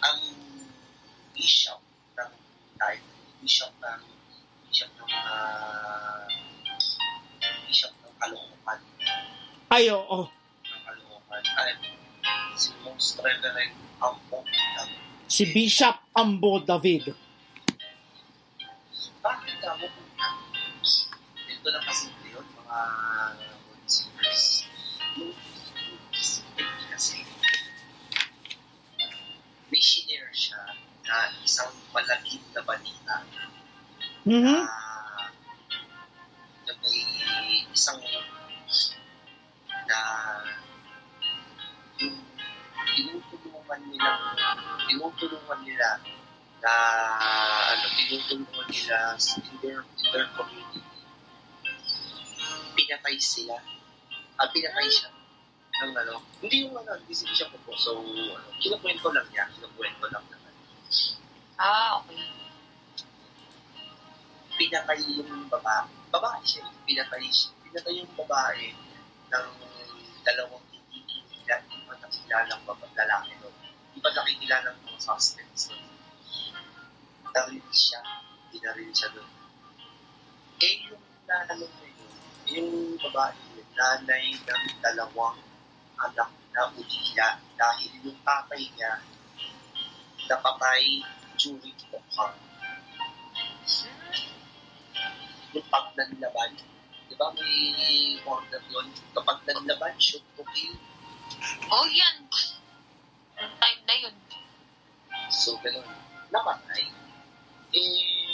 Ang bishop ng tayo, bishop ng bishop ng mga bishop ng Caloocan, Ay, oo. ng Caloocan, ay si Most Reverend Ampo ng Si Bishop Ambo David. bakit ka mo punta? Ito lang kasi yun, mga isipin kasi, missionary siya na isang malaking na balita Mhm. na, na may isang na yung tinutulungan nila tinutulungan nila na ano, tinutulungan nila sa- in their, in their community. Pinatay sila. Ah, pinatay siya. Ng ano, hindi yung ano, hindi siya po. So, ano, kinukwento lang niya. Kinukwento lang naman. Ah, okay. Pinatay yung babae. Babae siya. eh. Pinatay siya. Pinatay yung babae ng dalawang hindi nakikilala, hindi pa nakikilalang babae lalaki doon. Hindi pa nakikilalang mga suspects doon. Naril siya, binaril siya doon. Eh, yung nanalo na yun, yung babae, nanay ng dalawang anak na ulila dahil yung tatay niya napatay during the hunt. Yung pag nanlaban, di ba may order yun? Kapag nanlaban, shoot to kill. Oh, yan. Yung time na yun. So, ganun. Napatay. Eh,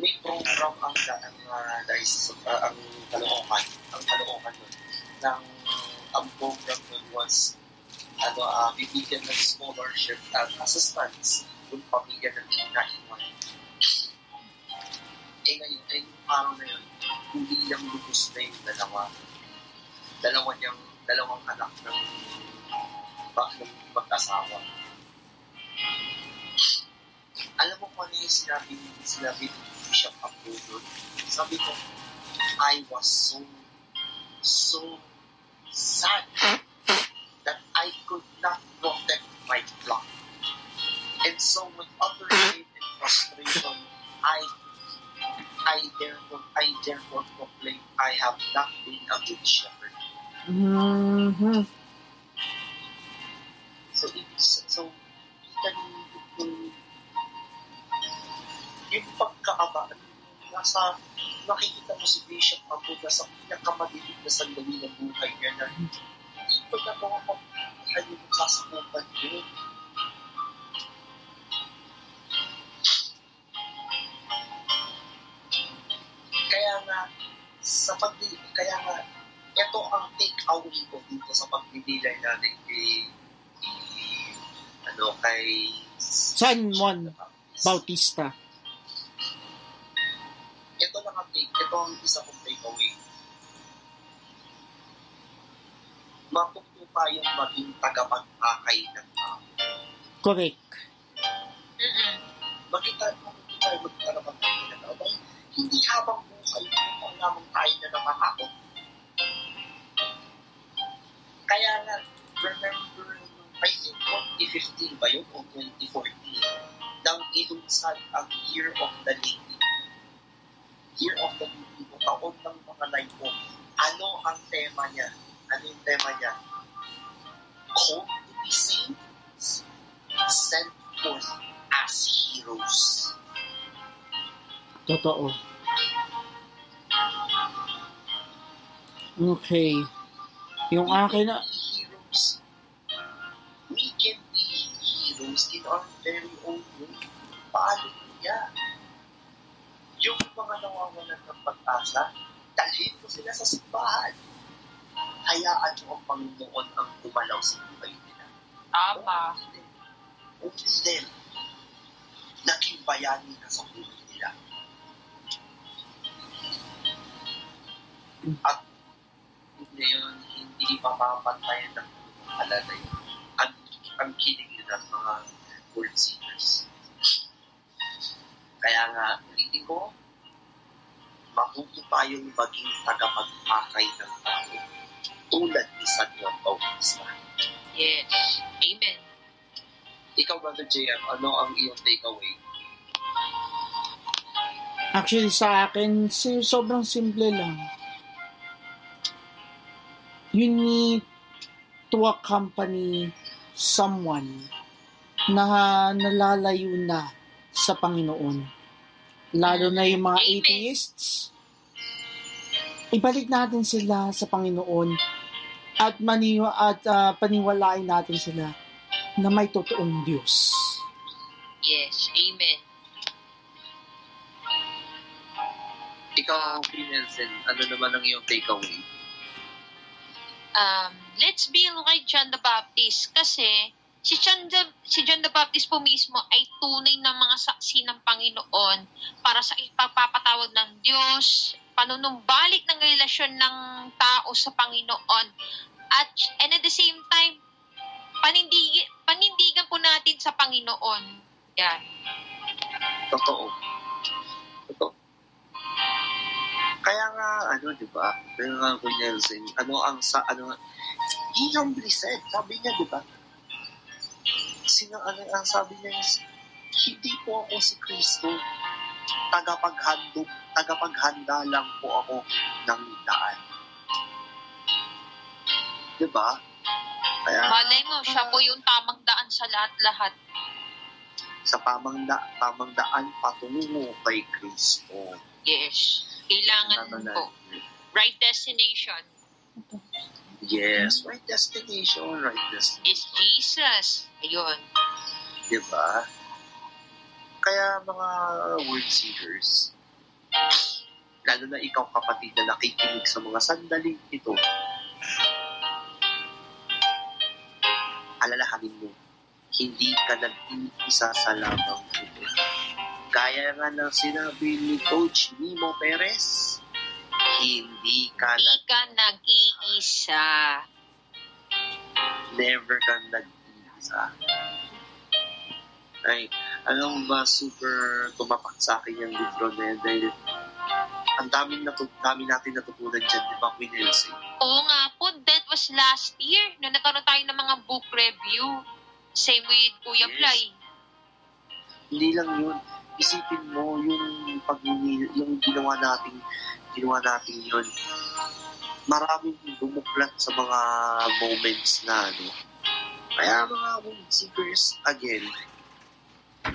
may program ang ang uh, dahil uh, ang kalookan, ang kalookan nun, ng ang program nun was ano, uh, bibigyan ng scholarship at assistance yung pamilya ng naiwan. Eh ngayon, eh araw na yun, hindi lang lubos na yung dalawa. Dalawa niyang, dalawang anak ng, ng mag-asawa. Alam mo kung ano yung sinabi, sinabi Bishop Abdo doon? Sabi ko, I was so, so sad that I could not protect my flock. And so with utter shame and frustration, I I therefore I therefore proclaim I have not been a good shepherd. Mhm. Juan Bautista. ito lang ang take, ito ang isa kong take away. Matuto tayong maging tagapagpakay ng tao. Correct. Okay. Yung akin na, alalay ang, ang kilig ng mga world singers. Kaya nga, ulitin ko, mabuti tayong maging tagapagpakay ng tao tulad ni San Juan Bautista. Yes. Amen. Ikaw, Brother JM, ano ang iyong takeaway? actually sa akin, sobrang simple lang. You need to accompany someone na nalalayo na sa Panginoon. Lalo na yung mga Amen. atheists. Ibalik natin sila sa Panginoon at maniwa at ah, paniwalain natin sila na may totoong Diyos. Yes. Amen. Ikaw, Nelson, ano naman ang iyong takeaway? um, let's be like John the Baptist kasi si John the, si John the Baptist po mismo ay tunay na mga saksi ng Panginoon para sa ipagpapatawag ng Diyos, panunumbalik ng relasyon ng tao sa Panginoon at and at the same time panindig, panindigan po natin sa Panginoon. Yan. Totoo. Kaya nga, ano, di ba? Kaya nga Kuya Nelson, ano ang sa, ano, he humbly said, sabi niya, di ba? Sino, ano, ang sabi niya is, hindi po ako si Kristo. Tagapaghandog, tagapaghanda lang po ako ng daan. Di ba? Kaya, Malay mo, siya po yung tamang daan sa lahat-lahat. sa tamang, da, tamang daan patungo kay Kristo. Yes. Kailangan po. Right destination Yes, right destination, right destination. is Jesus. Ayun. Di ba? Kaya mga word seekers, lalo na ikaw kapatid na nakikinig sa mga sandaling ito, alalahanin mo, hindi ka nag-iisa sa lamang ito. Gaya nga ng sinabi ni Coach Nemo Perez, hindi ka Hindi nag ka nag-iisa. never ka nag-iisa. Ay, alam ba, super tumapak sa akin yung libro na yun dahil ang daming natu- dami natin natutunan dyan, di ba, Queen Elsie? Oo nga po, that was last year. Nung nagkaroon tayo ng mga book review. Same with Kuya Yes. Fly. Hindi lang yun. Isipin mo yung pag yung ginawa natin, ginawa natin yun. Maraming bumuklat sa mga moments na ano. Kaya mga word seekers, again,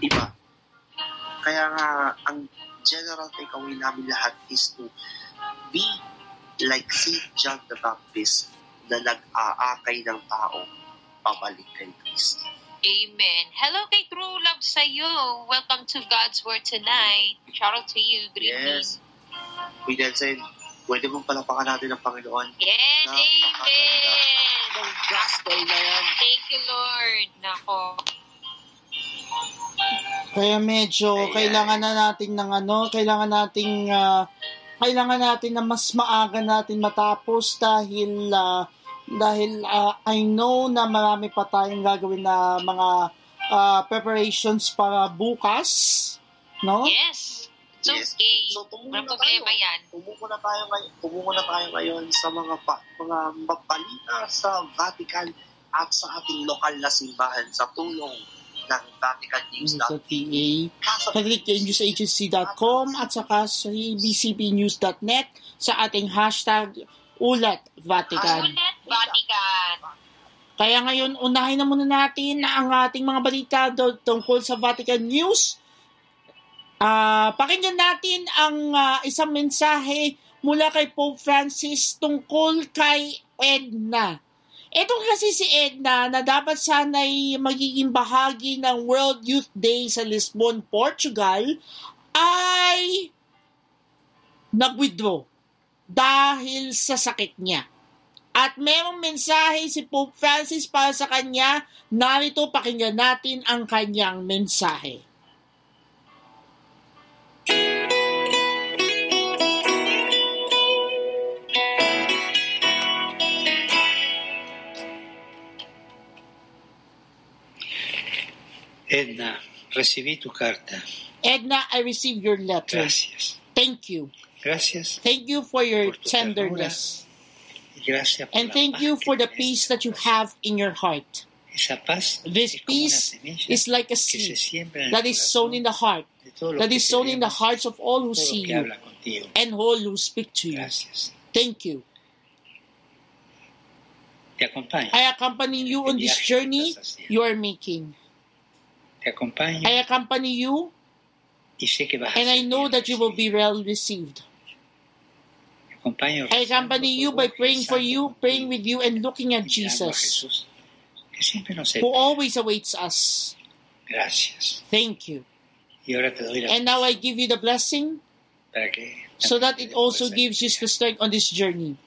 iba. Kaya nga, ang general takeaway namin lahat is to be like St. John the Baptist na nag-aakay ng tao pabalik kay Kristo. Amen. Hello kay True Love sa'yo. Welcome to God's Word tonight. Shout out to you. Good evening. Yes. We then said, pwede mong palapakan natin ang Panginoon. Yes, Napakaganda. amen. Ang gospel na yan. Thank you, Lord. Nako. Kaya medyo Ayan. kailangan na natin ng ano, kailangan nating ah, kailangan natin na mas maaga natin matapos dahil ah, dahil ah, I know na marami pa tayong gagawin na mga ah, preparations para bukas, no? Yes. It's Yes. okay. So, tumungo Walang na problema tayo. yan. Tumuko na tayo ngayon, tumuko na tayo ngayon sa mga pa, mga balita sa Vatican at sa ating lokal na simbahan sa tulong ng Vatican News. Sa TA, Nasa catholicnewsagency.com at saka sa bcpnews.net sa ating hashtag Ulat Vatican. Ulit, Vatican. Kaya ngayon, unahin na muna natin na ang ating mga balita tungkol sa Vatican News. Ah, pakinggan natin ang ah, isang mensahe mula kay Pope Francis tungkol kay Edna. Ito kasi si Edna na dapat sana'y magiging bahagi ng World Youth Day sa Lisbon, Portugal, ay nag-withdraw dahil sa sakit niya. At merong mensahe si Pope Francis para sa kanya. Narito, pakinggan natin ang kanyang mensahe. Edna, recibí tu carta. Edna, I received your letter. Gracias. Thank you. Gracias Thank you for your tenderness. por And thank you for the peace that you have in your heart. This es como una peace is like a seed siembra en el that is sown in the heart, de todo lo that is sown in the hearts of all who see you and all who speak to you. Thank you. I accompany you on this journey you are making. I accompany you y sé que vas a and I know that you will be well received. I accompany you by praying for you, praying with you, and looking at Jesus, Jesús, que siempre nos who always awaits us. Gracias. Thank you. Y ahora te doy And now I give you the blessing so that it also gives you the strength on this journey.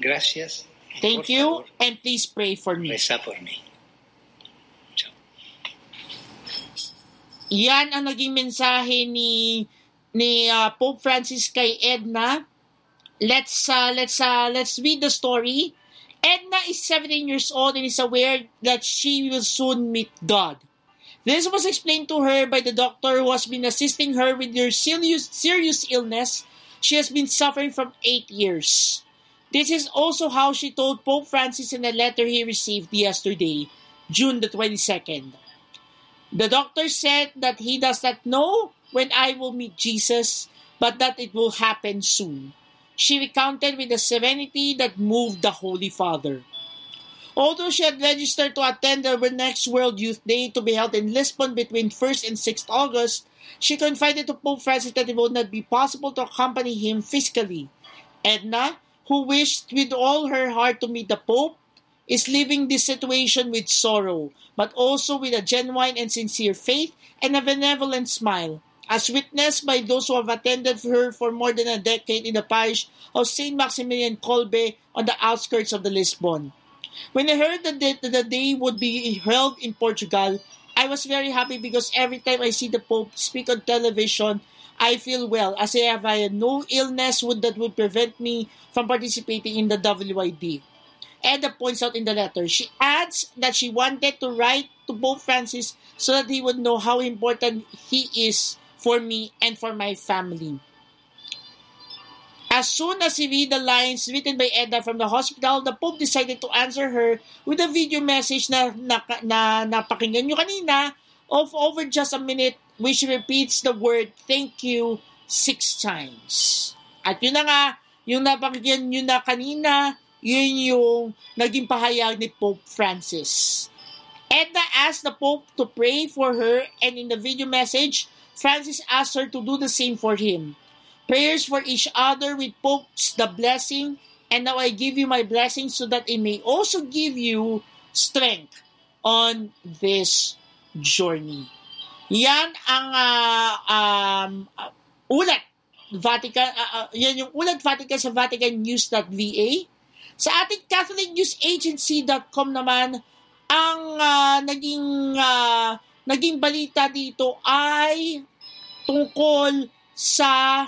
Gracias. Thank you, and please pray for me. Reza por mí. Yan ang naging mensahe ni ni uh, Pope Francis kay Edna. Let's uh, let's uh, let's read the story. Edna is 17 years old and is aware that she will soon meet God. This was explained to her by the doctor who has been assisting her with her serious, serious illness she has been suffering from eight years. This is also how she told Pope Francis in a letter he received yesterday, June the 22nd. The doctor said that he does not know when I will meet Jesus, but that it will happen soon. She recounted with a serenity that moved the Holy Father. Although she had registered to attend the next World Youth Day to be held in Lisbon between 1st and 6th August, she confided to Pope Francis that it would not be possible to accompany him physically. Edna, who wished with all her heart to meet the Pope, is leaving this situation with sorrow, but also with a genuine and sincere faith and a benevolent smile, as witnessed by those who have attended her for more than a decade in the parish of St. Maximilian Kolbe on the outskirts of the Lisbon. When I heard that the, the day would be held in Portugal, I was very happy because every time I see the Pope speak on television, I feel well, as if I had no illness would, that would prevent me from participating in the WID. Edna points out in the letter. She adds that she wanted to write to Pope Francis so that he would know how important he is for me and for my family. As soon as he read the lines written by Edna from the hospital, the Pope decided to answer her with a video message na, na, na napakinggan nyo kanina of over just a minute which repeats the word thank you six times. At yun na nga, yung napakinggan nyo na kanina, yun yung naging pahayag ni Pope Francis. Edna asked the Pope to pray for her and in the video message, Francis asked her to do the same for him. Prayers for each other with Pope's the blessing, and now I give you my blessing so that it may also give you strength on this journey. Yan ang uh, um, uh, ulat Vatican, uh, yan yung ulat Vatican sa VaticanNews.va. Sa ating CatholicNewsAgency.com naman, ang uh, naging uh, naging balita dito ay tungkol sa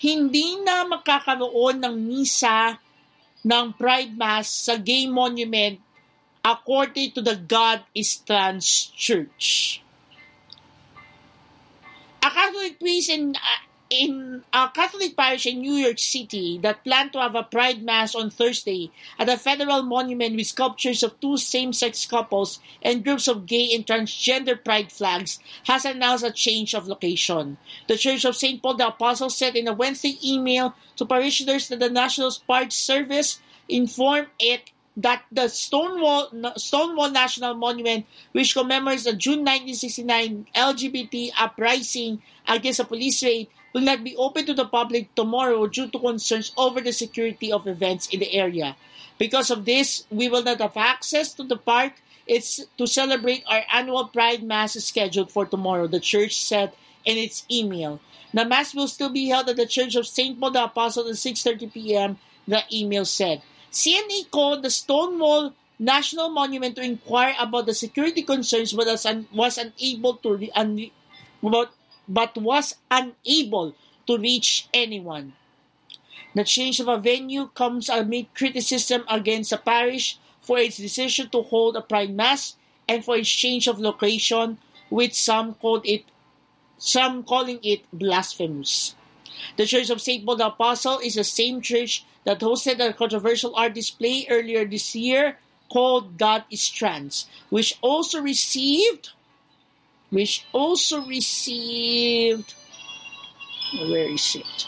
hindi na makakaroon ng misa ng Pride Mass sa Gay Monument according to the God is Trans Church. A Catholic priest uh, in a Catholic parish in New York City that planned to have a Pride Mass on Thursday at a federal monument with sculptures of two same-sex couples and groups of gay and transgender pride flags has announced a change of location. The Church of St. Paul the Apostle said in a Wednesday email to parishioners that the National Park Service informed it that the Stonewall Stonewall National Monument, which commemorates the June 1969 LGBT uprising against a police raid, will not be open to the public tomorrow due to concerns over the security of events in the area. Because of this, we will not have access to the park. It's to celebrate our annual Pride Mass scheduled for tomorrow, the church said in its email. The Mass will still be held at the Church of St. Paul the Apostle at 6.30 p.m., the email said. CNA called the Stonewall National Monument to inquire about the security concerns but was, un- was unable to re- un- about but was unable to reach anyone. The change of a venue comes amid criticism against the parish for its decision to hold a pride mass and for its change of location, which some called it some calling it blasphemous. The Church of St. Paul the Apostle is the same church that hosted a controversial art display earlier this year called God is Trans, which also received which also received where is it?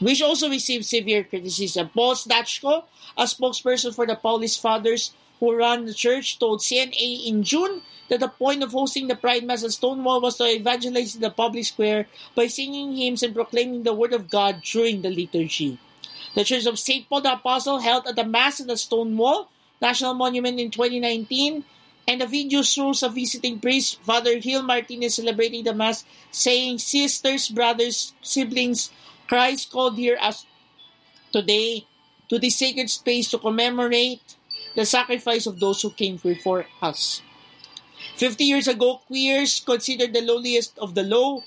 Which also received severe criticism. Paul Stachko, a spokesperson for the Paulist Fathers who run the church, told CNA in June that the point of hosting the Pride Mass at Stonewall was to evangelize the public square by singing hymns and proclaiming the Word of God during the liturgy. The Church of St. Paul the Apostle held at the Mass at the Stonewall National Monument in 2019 and the video shows a visiting priest, Father Gil Martinez, celebrating the Mass, saying, Sisters, brothers, siblings, Christ called here us today to this sacred space to commemorate the sacrifice of those who came before us. Fifty years ago, queers, considered the lowliest of the low,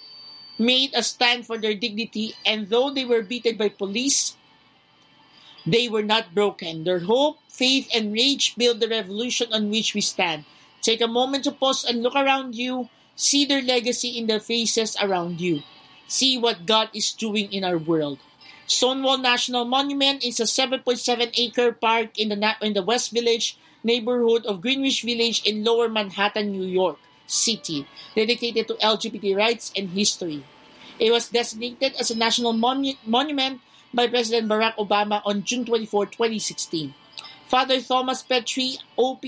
made a stand for their dignity, and though they were beaten by police, they were not broken. Their hope, faith, and rage build the revolution on which we stand. Take a moment to pause and look around you. See their legacy in the faces around you. See what God is doing in our world. Stonewall National Monument is a 7.7 acre park in the in the West Village neighborhood of Greenwich Village in Lower Manhattan, New York City, dedicated to LGBT rights and history. It was designated as a national monu- monument by President Barack Obama on June 24, 2016. Father Thomas Petri, OP,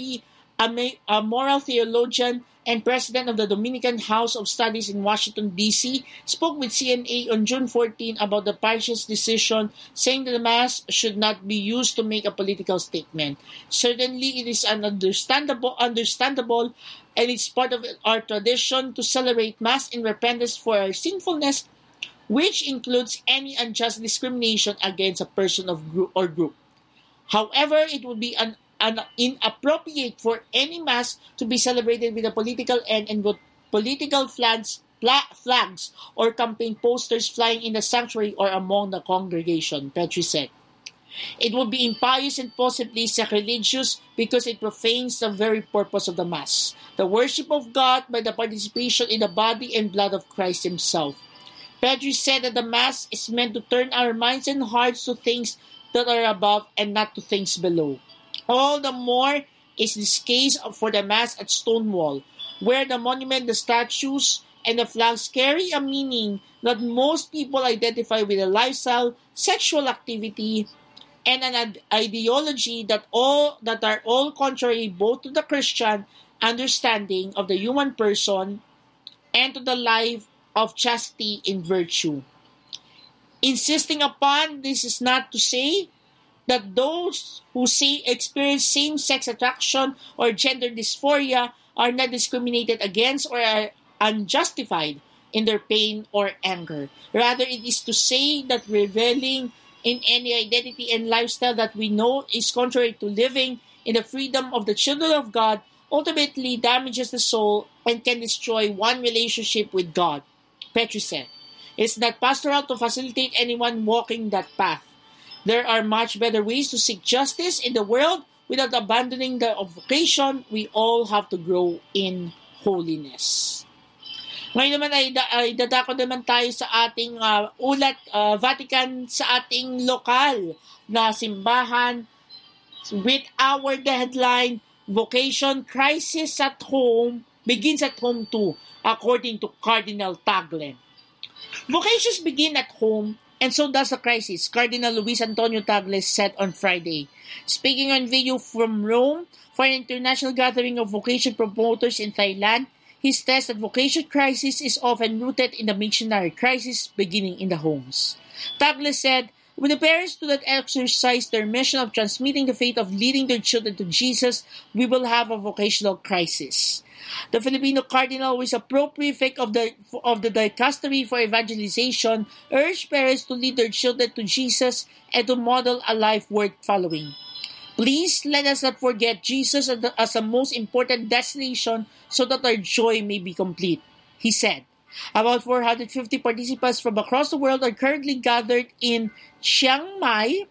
a, moral theologian and president of the Dominican House of Studies in Washington, D.C., spoke with CNA on June 14 about the parish's decision, saying that the Mass should not be used to make a political statement. Certainly, it is an understandable, understandable and it's part of our tradition to celebrate Mass in repentance for our sinfulness, which includes any unjust discrimination against a person of group or group. However, it would be an, an inappropriate for any mass to be celebrated with a political end and with political flags, flags or campaign posters flying in the sanctuary or among the congregation, Petrie said. It would be impious and possibly sacrilegious because it profanes the very purpose of the Mass, the worship of God by the participation in the body and blood of Christ Himself. Petrie said that the Mass is meant to turn our minds and hearts to things that are above and not to things below. All the more is this case for the Mass at Stonewall, where the monument, the statues, and the flags carry a meaning that most people identify with a lifestyle, sexual activity, and an ideology that all that are all contrary both to the Christian understanding of the human person and to the life of chastity in virtue. Insisting upon this is not to say that those who experience same-sex attraction or gender dysphoria are not discriminated against or are unjustified in their pain or anger. Rather, it is to say that reveling in any identity and lifestyle that we know is contrary to living in the freedom of the children of God ultimately damages the soul and can destroy one relationship with God. Petrie said, It's not pastoral to facilitate anyone walking that path. There are much better ways to seek justice in the world without abandoning the vocation. We all have to grow in holiness. Ngayon naman ay, da- ay dadako naman tayo sa ating ah, ulat ah, Vatican sa ating lokal na simbahan with our deadline vocation crisis at home begins at home too according to Cardinal Tagle. Vocations begin at home and so does the crisis, Cardinal Luis Antonio Tagle said on Friday. Speaking on video from Rome for an international gathering of vocation promoters in Thailand, he stressed that vocation crisis is often rooted in the missionary crisis beginning in the homes. Tagle said, when the parents do not exercise their mission of transmitting the faith of leading their children to Jesus, we will have a vocational crisis. The Filipino cardinal, who is a pro-prefect of the of the dicastery for evangelization, urged parents to lead their children to Jesus and to model a life worth following. Please let us not forget Jesus as the, most important destination so that our joy may be complete, he said. About 450 participants from across the world are currently gathered in Chiang Mai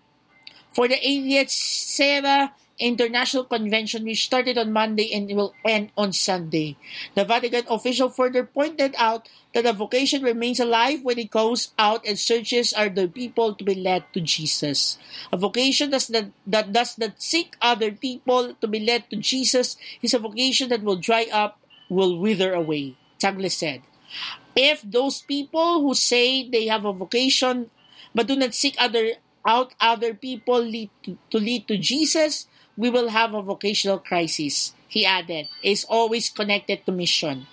for the 80th SEVA International Convention, which started on Monday and will end on Sunday. The Vatican official further pointed out that the vocation remains alive when it goes out and searches other people to be led to Jesus. A vocation does not, that does not seek other people to be led to Jesus is a vocation that will dry up, will wither away, Tagle said. If those people who say they have a vocation but do not seek other out other people lead to, to lead to Jesus, we will have a vocational crisis. He added, is always connected to mission.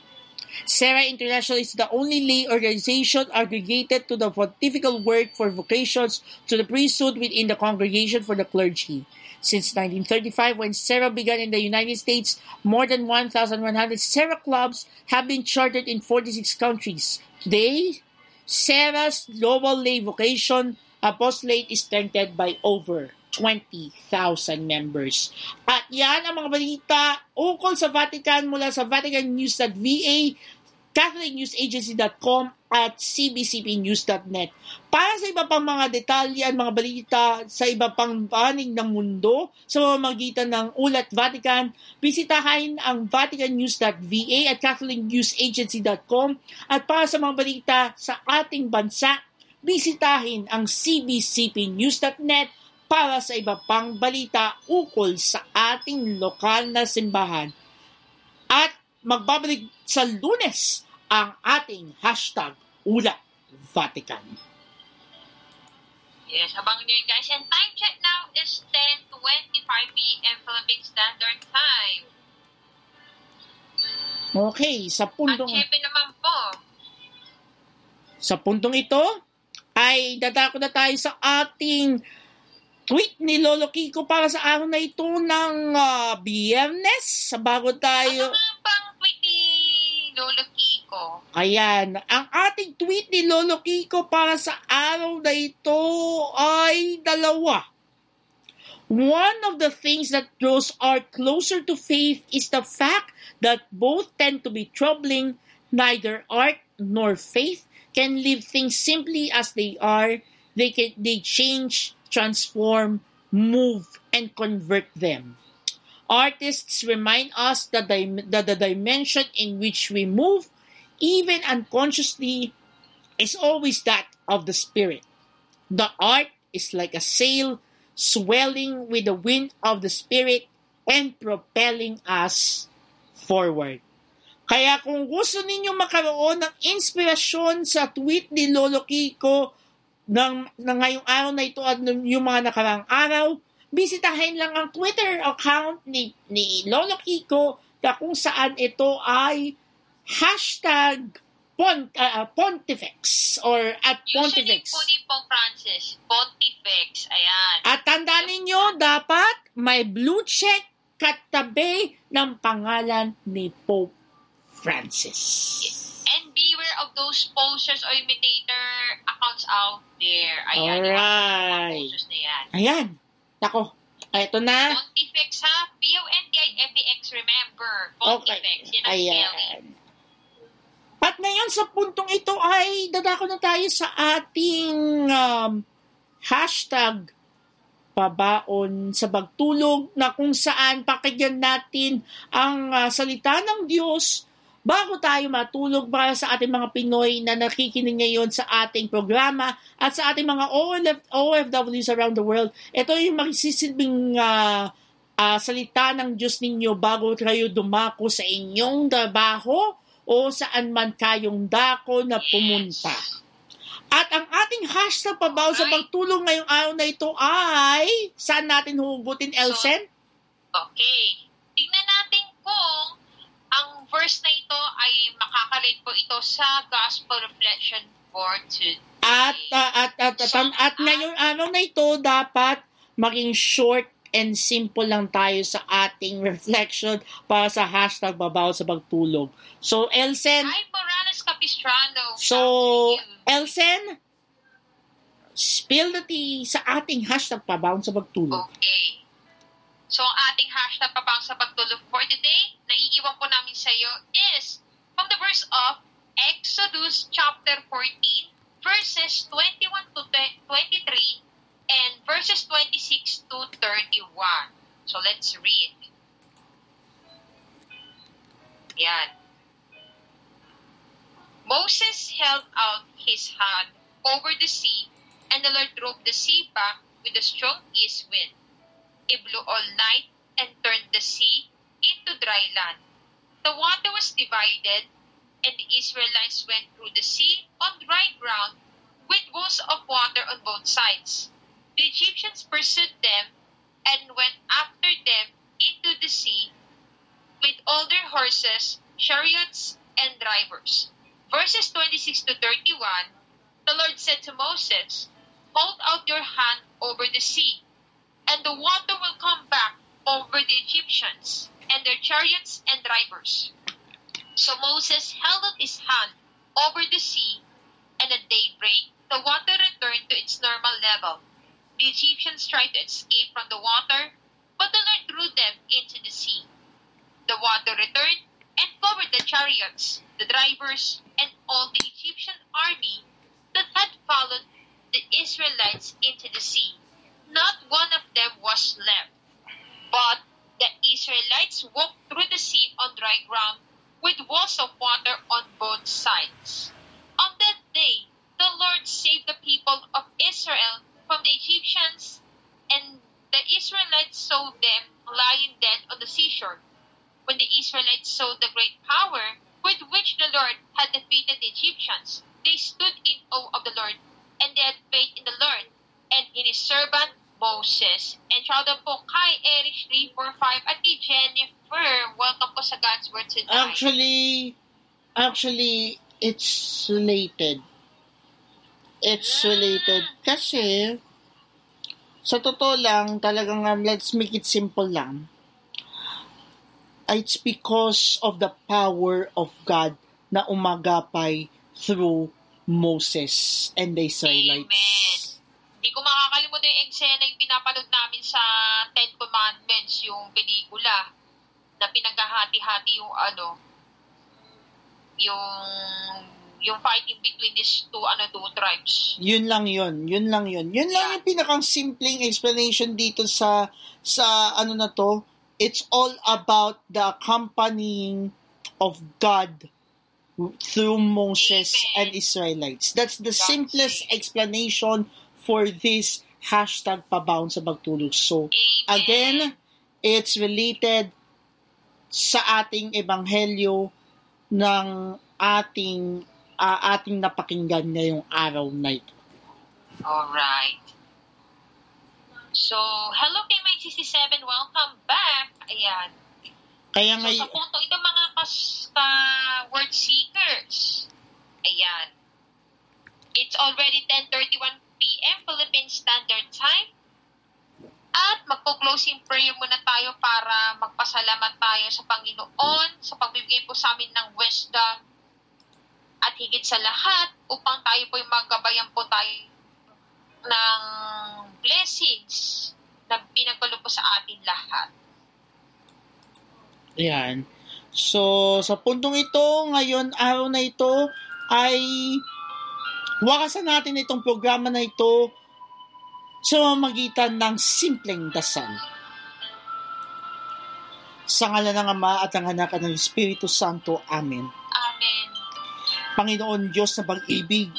Sarah International is the only lay organization aggregated to the pontifical work for vocations to the priesthood within the Congregation for the Clergy. Since 1935, when Sarah began in the United States, more than 1,100 Sarah clubs have been chartered in 46 countries. Today, Sarah's global lay vocation apostolate is strengthened by over 20,000 members. At yan ang mga balita ukol sa Vatican mula sa VaticanNews.va. catholicnewsagency.com at cbcpnews.net. Para sa iba pang mga detalye at mga balita sa iba pang panig ng mundo sa mamamagitan ng Ulat Vatican, bisitahin ang vaticannews.va at catholicnewsagency.com at para sa mga balita sa ating bansa, bisitahin ang cbcpnews.net para sa iba pang balita ukol sa ating lokal na simbahan. At magbabalik sa lunes ang ating hashtag Ulat Vatican. Yes, abangan nyo yun guys. And time check now is 10.25 p.m. Philippine Standard Time. Okay, sa At puntong syempre naman po, sa puntong ito ay dadako na tayo sa ating tweet ni Lolo Kiko para sa araw na ito ng ah, biyernes. Sa bago tayo... ano nga bang tweet ni Lolo Kiko? Ayan, ang ating tweet ni Lolo Kiko para sa araw na ito ay dalawa. One of the things that draws art closer to faith is the fact that both tend to be troubling. Neither art nor faith can leave things simply as they are. They can they change, transform, move, and convert them. Artists remind us that the, that the dimension in which we move, even unconsciously, is always that of the spirit. The art is like a sail swelling with the wind of the spirit and propelling us forward. Kaya kung gusto ninyo makaroon ng inspirasyon sa tweet ni Lolo Kiko ng, ng ngayong araw na ito at ng- yung mga nakarang araw, bisitahin lang ang Twitter account ni, ni Lolo Kiko na kung saan ito ay hashtag pon, ah, Pontifex or at Usually Pontifex. po ni Pope Francis, Pontifex, ayan. At tandaan ninyo, dapat may blue check katabi ng pangalan ni Pope Francis. And beware of those posters or imitator accounts out there. Ayan, Alright. yung na yan. Ayan. Nako. Eto na. Pontifex ha? B-O-N-T-I-F-E-X, remember. Okay. Pontifex, yan ang spelling. Ayan. At ngayon sa puntong ito ay dadako na tayo sa ating um, hashtag pabaon sa pagtulog na kung saan pakinggan natin ang ah, salita ng Diyos bago tayo matulog para sa ating mga Pinoy na nakikinig ngayon sa ating programa at sa ating mga OLF, OFWs around the world. Ito yung magsisilbing ah, ah, salita ng Diyos ninyo bago kayo dumako sa inyong trabaho o saan man kayong dako na pumunta. At ang ating hashtag pabaw sa pagtulong ngayong araw na ito ay saan natin hugutin, Elsen? Okay. Tingnan natin kung verse na ito ay makakarelate po ito sa gospel reflection for today. At, ah, at, at, at, at, at ngayong araw na ito, dapat maging short and simple lang tayo sa ating reflection para sa hashtag babaw sa pagtulog. So, Elsen, Hi, Morales Capistrano. So. Elsen, spill the tea sa ating hashtag pabaon sa pagtulog. Okay. So, ang ating hashtag papang sa pagtulog for today, na iiwan po namin sa iyo is from the verse of Exodus chapter 14, verses 21 to 23, and verses 26 to 31. So, let's read. Yan. Moses held out his hand over the sea, and the Lord drove the sea back with a strong east wind. It blew all night and turned the sea into dry land. The water was divided, and the Israelites went through the sea on dry ground with walls of water on both sides. The Egyptians pursued them and went after them into the sea with all their horses, chariots, and drivers. Verses 26 to 31 The Lord said to Moses, Hold out your hand over the sea, and the water will come back over the Egyptians and their chariots and drivers. So Moses held out his hand over the sea, and at daybreak the water returned to its normal level. The Egyptians tried to escape from the water, but the Lord threw them into the sea. The water returned and covered the chariots, the drivers, and all the Egyptian army that had followed the Israelites into the sea. Not one of them was left. But the Israelites walked through the sea on dry ground with walls of water on both sides. On that day, the Lord saved the people of Israel from the Egyptians, and the Israelites saw them lying dead on the seashore. When the Israelites saw the great power with which the Lord had defeated the Egyptians, they stood in awe of the Lord, and they had faith in the Lord and in his servant Moses. And shout out po kay Erich 345 at kay Jennifer. Welcome po sa God's Word tonight. Actually, actually, it's related. It's related. Kasi, sa totoo lang, talagang um, let's make it simple lang. It's because of the power of God na umagapay through Moses and the Israelites. Hindi ko makakalimutan yung eksena yung pinapanood namin sa Ten Commandments, yung pelikula na pinaghahati-hati yung ano, yung yung fighting between these two ano two tribes. Yun lang yun. Yun lang yun. Yun lang yung pinakang simpleng explanation dito sa sa ano na to. It's all about the accompanying of God through Moses Amen. and Israelites. That's the That's simplest it. explanation for this hashtag pabound sa pagtulog. So, again, it's related sa ating ebanghelyo ng ating ah, ating napakinggan ngayong araw na ito. Alright. So, hello kay my 67. Welcome back. Ayan. Kaya So, ngay sa punto ito mga kas- ka word seekers. Ayan. It's already 10.31 p.m. Philippine Standard Time. At magpo-closing prayer muna tayo para magpasalamat tayo sa Panginoon sa pagbibigay po sa amin ng wisdom at higit sa lahat upang tayo po yung magabayan po tayo ng blessings na pinagkalo po sa atin lahat. Ayan. So, sa puntong ito, ngayon, araw na ito, ay wakasan natin itong programa na ito sa mamagitan ng simpleng dasal. Sa ngala ng Ama at ng Anak at ng Espiritu Santo. Amen. Amen. Panginoon Diyos na pag-ibig,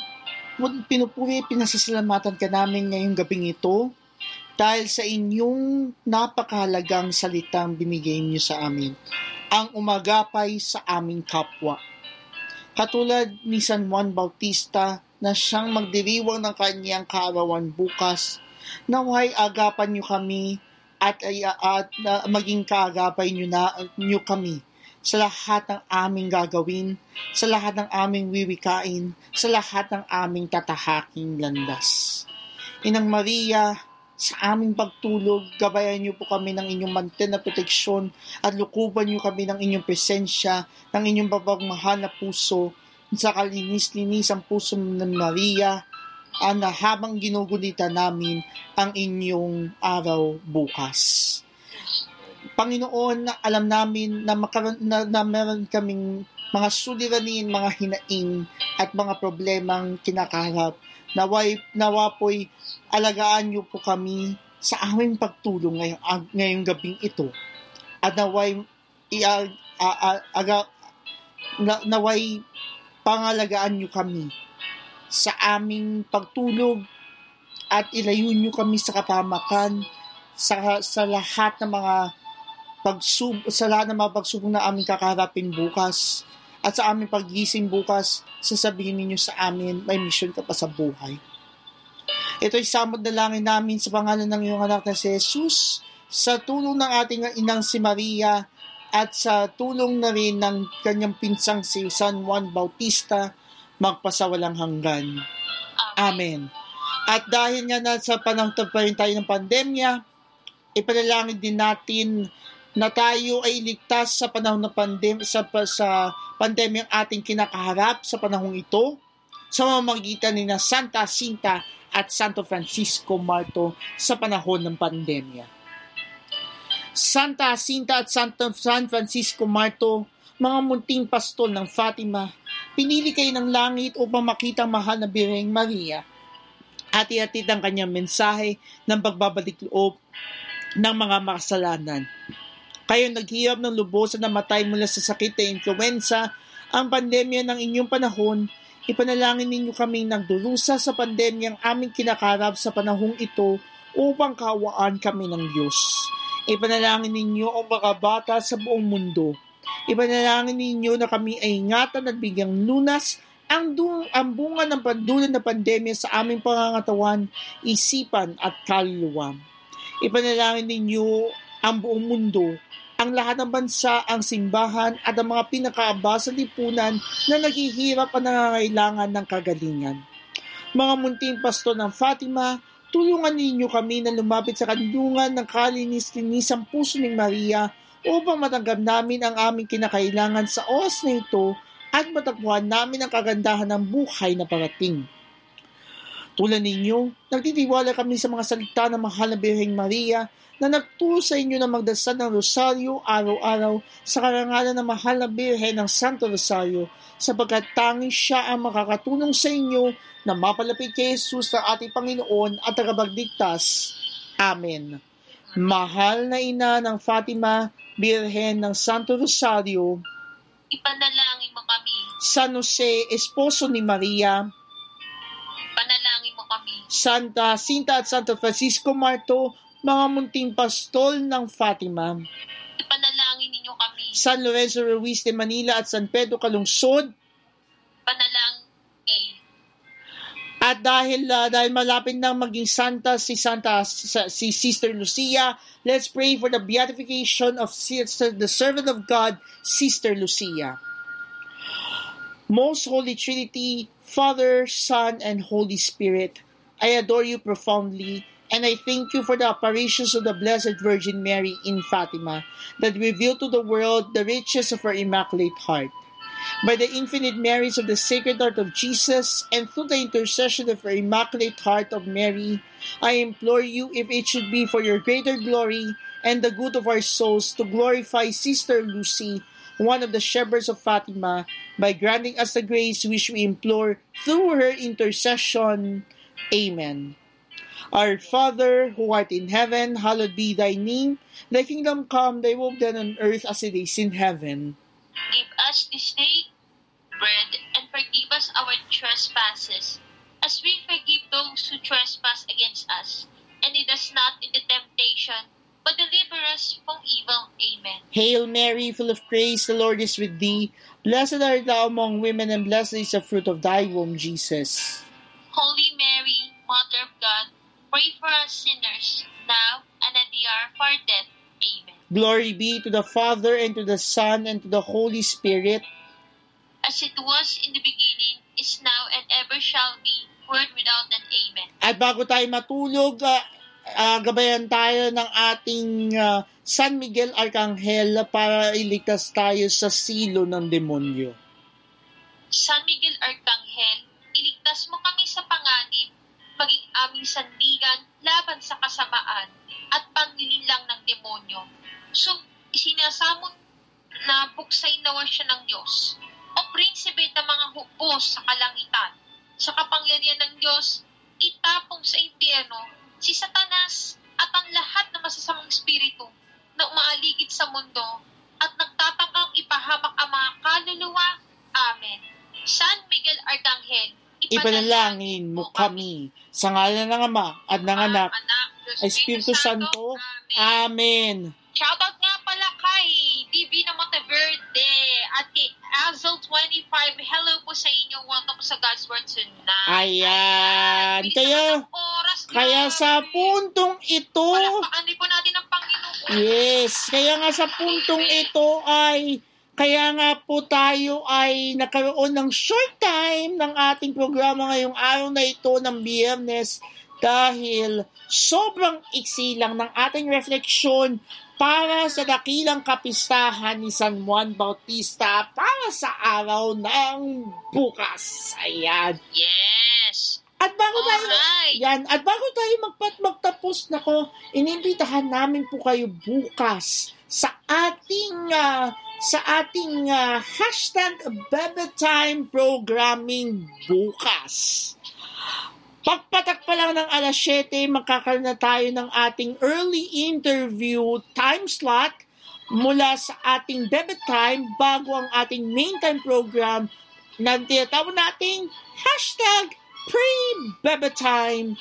pinupuri, pinasasalamatan ka namin ngayong gabing ito dahil sa inyong napakahalagang salitang binigay niyo sa amin, ang umagapay sa aming kapwa. Katulad ni San Juan Bautista na siyang magdiriwang ng kanyang kaarawan bukas, naway agapan niyo kami at, ay- at, na maging kaagapay niyo na niyo kami sa lahat ng aming gagawin, sa lahat ng aming wiwikain, sa lahat ng aming tatahaking landas. Inang Maria, sa aming pagtulog, gabayan niyo po kami ng inyong manten na proteksyon at lukuban niyo kami ng inyong presensya, ng inyong babagmahal na puso, sa kalinis-linis ang puso ng Maria, ang na habang ginugunita namin ang inyong araw bukas. Panginoon, alam namin na, makaroon, na, na meron kaming mga suliranin, mga hinaing at mga problemang kinakaharap. Naway, nawa po'y alagaan niyo po kami sa aming pagtulong ngayong, ngayong gabing ito. At naway, ia, a, a, aga, na, naway pangalagaan niyo kami sa aming pagtulog at ilayo niyo kami sa kapamakan sa, sa lahat ng mga pagsub sa lahat ng mga pagsubok na aming kakaharapin bukas at sa aming paggising bukas sasabihin ninyo sa amin may mission ka pa sa buhay. Ito'y samod na langin namin sa pangalan ng iyong anak na si Jesus. Sa tulong ng ating inang si Maria at sa tulong na rin ng kanyang pinsang si San Juan Bautista magpasawalang hanggan. Amen. At dahil nga na sa panahon pa rin tayo ng pandemya, ipanalangin din natin na tayo ay ligtas sa panahon ng pandem sa sa pandemyang ating kinakaharap sa panahong ito sa mamamagitan ni na Santa Cinta at Santo Francisco Marto sa panahon ng pandemya. Santa Cinta at Santo San Francisco Marto, mga munting pastol ng Fatima, pinili kayo ng langit upang makita mahal na Birheng Maria at iatid ang kanyang mensahe ng pagbabalik loob ng mga makasalanan. Kayo naghihirap ng lubusan na matay mula sa sakit na influenza, ang pandemya ng inyong panahon, ipanalangin ninyo kaming nagdurusa sa pandemyang aming kinakarap sa panahong ito upang kawaan kami ng Diyos. Ipanalangin ninyo ang mga bata sa buong mundo. Ipanalangin ninyo na kami ay ingatan at bigyang lunas ang, du- ang bunga ng pandulan na pandemya sa aming pangangatawan, isipan at kaluluwa. Ipanalangin ninyo ang buong mundo, ang lahat ng bansa, ang simbahan at ang mga pinakaaba sa lipunan na naghihirap at nangangailangan ng kagalingan. Mga munting pasto ng Fatima, tulungan ninyo kami na lumapit sa kanlungan ng kalinis-linisang puso ni Maria upang matanggap namin ang aming kinakailangan sa oras na ito at matagpuan namin ang kagandahan ng buhay na parating. Tulad ninyo, nagtitiwala kami sa mga salita ng mahal na Birheng Maria na nagturo sa inyo na magdasal ng rosaryo araw-araw sa karangalan ng mahal na Birhen ng Santo Rosario sapagkat tanging siya ang makakatulong sa inyo na mapalapit kay Jesus na ating Panginoon at tagapagligtas. Amen. Mahal na ina ng Fatima, Birhen ng Santo Rosario, Ipanalangin mo kami. San Jose, Esposo ni Maria. Santa Sinta at Santo Francisco Marto, mga munting pastol ng Fatima, Ipanalangin ninyo kami. San Lorenzo Ruiz de Manila at San Pedro Calungsod, Panalangin. at dahil ah, dahil malapit nang maging santa si Santa sa- si Sister Lucia, let's pray for the beatification of Sister, the servant of God, Sister Lucia. Most Holy Trinity, Father, Son, and Holy Spirit, I adore you profoundly, and I thank you for the apparitions of the Blessed Virgin Mary in Fatima that reveal to the world the riches of her Immaculate Heart. By the infinite merits of the Sacred Heart of Jesus and through the intercession of her Immaculate Heart of Mary, I implore you, if it should be for your greater glory and the good of our souls, to glorify Sister Lucy, one of the shepherds of Fatima, by granting us the grace which we implore through her intercession. Amen. Our Father, who art in heaven, hallowed be thy name. Thy kingdom come, thy will be done on earth as it is in heaven. Give us this day bread and forgive us our trespasses, as we forgive those who trespass against us. And lead us not into temptation, but deliver us from evil. Amen. Hail Mary, full of grace, the Lord is with thee. Blessed art thou among women, and blessed is the fruit of thy womb, Jesus. Holy Mary, Mother of God, pray for us sinners, now and at the hour of our death. Amen. Glory be to the Father, and to the Son, and to the Holy Spirit. As it was in the beginning, is now, and ever shall be, word without an amen. At bago tayo matulog, ah, ah, gabayan tayo ng ating ah, San Miguel Arcangel para iligtas tayo sa silo ng demonyo. San Miguel Arcangel, iligtas mo kami sa panganib, maging aming sandigan laban sa kasamaan at panglilinlang ng demonyo. So, isinasamon na buksay nawa siya ng Diyos o prinsipe ng mga hukbo sa kalangitan. Sa kapangyarihan ng Diyos, itapong sa impyerno si Satanas at ang lahat ng masasamang espiritu na umaaligid sa mundo at nagtatakang ipahamak ang mga kaluluwa. Amen. San Miguel Arcangel, Ipanalangin mo kami sa ngalan ng Ama at ng Anak Espiritu Santo. Amen. Shoutout nga pala kay Divina Monteverde at kay Azel25. Hello po sa inyo. Welcome sa God's Word tonight. Ayan. Kaya, oras, kaya grabe. sa puntong ito, Palakpakan din po natin ang Panginoon. yes, kaya nga sa puntong ito ay, kaya nga po tayo ay nagkaroon ng short time ng ating programa ngayong araw na ito ng biyernes dahil sobrang iksi lang ng ating refleksyon para sa dakilang kapistahan ni San Juan Bautista para sa araw ng bukas. Ayan. Yes. At bago tayo, Alright. yan, at bago tayo magpat magtapos nako, inimbitahan namin po kayo bukas sa ating ah, sa ating ah, hashtag Bebe Time programming bukas. Pagpatak pa lang ng alas 7, magkakaroon na tayo ng ating early interview time slot mula sa ating Bebe Time bago ang ating main time program na tinatawag nating hashtag pre-Bebe Time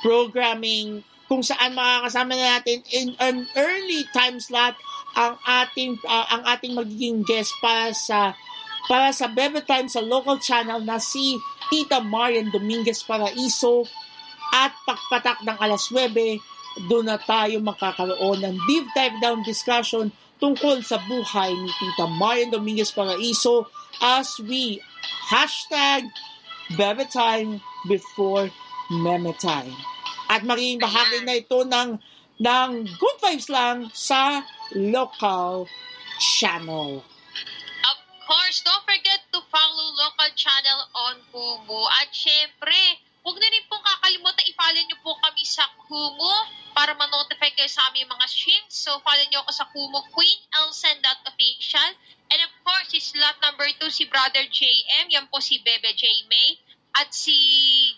programming kung saan makakasama na natin in an early time slot ang ating ah, ang ating magiging guest para sa para sa Bebe Time sa local channel na si Tita Marian Dominguez Paraiso at pagpatak ng alas 9 doon na tayo makakaroon ng deep dive down discussion tungkol sa buhay ni Tita Marian Dominguez Paraiso as we hashtag Bebe Time before Meme Time. At magiging bahagi na ito ng, ng good vibes lang sa local channel. Of course, don't forget to follow local channel on Kumu. At syempre, huwag na rin pong kakalimutan i-follow nyo po kami sa Kumu para ma-notify kayo sa aming mga streams. So, follow nyo ako sa Kumu Queen, Elsen.official. And of course, si slot number 2, si Brother JM. Yan po si Bebe J. May. At si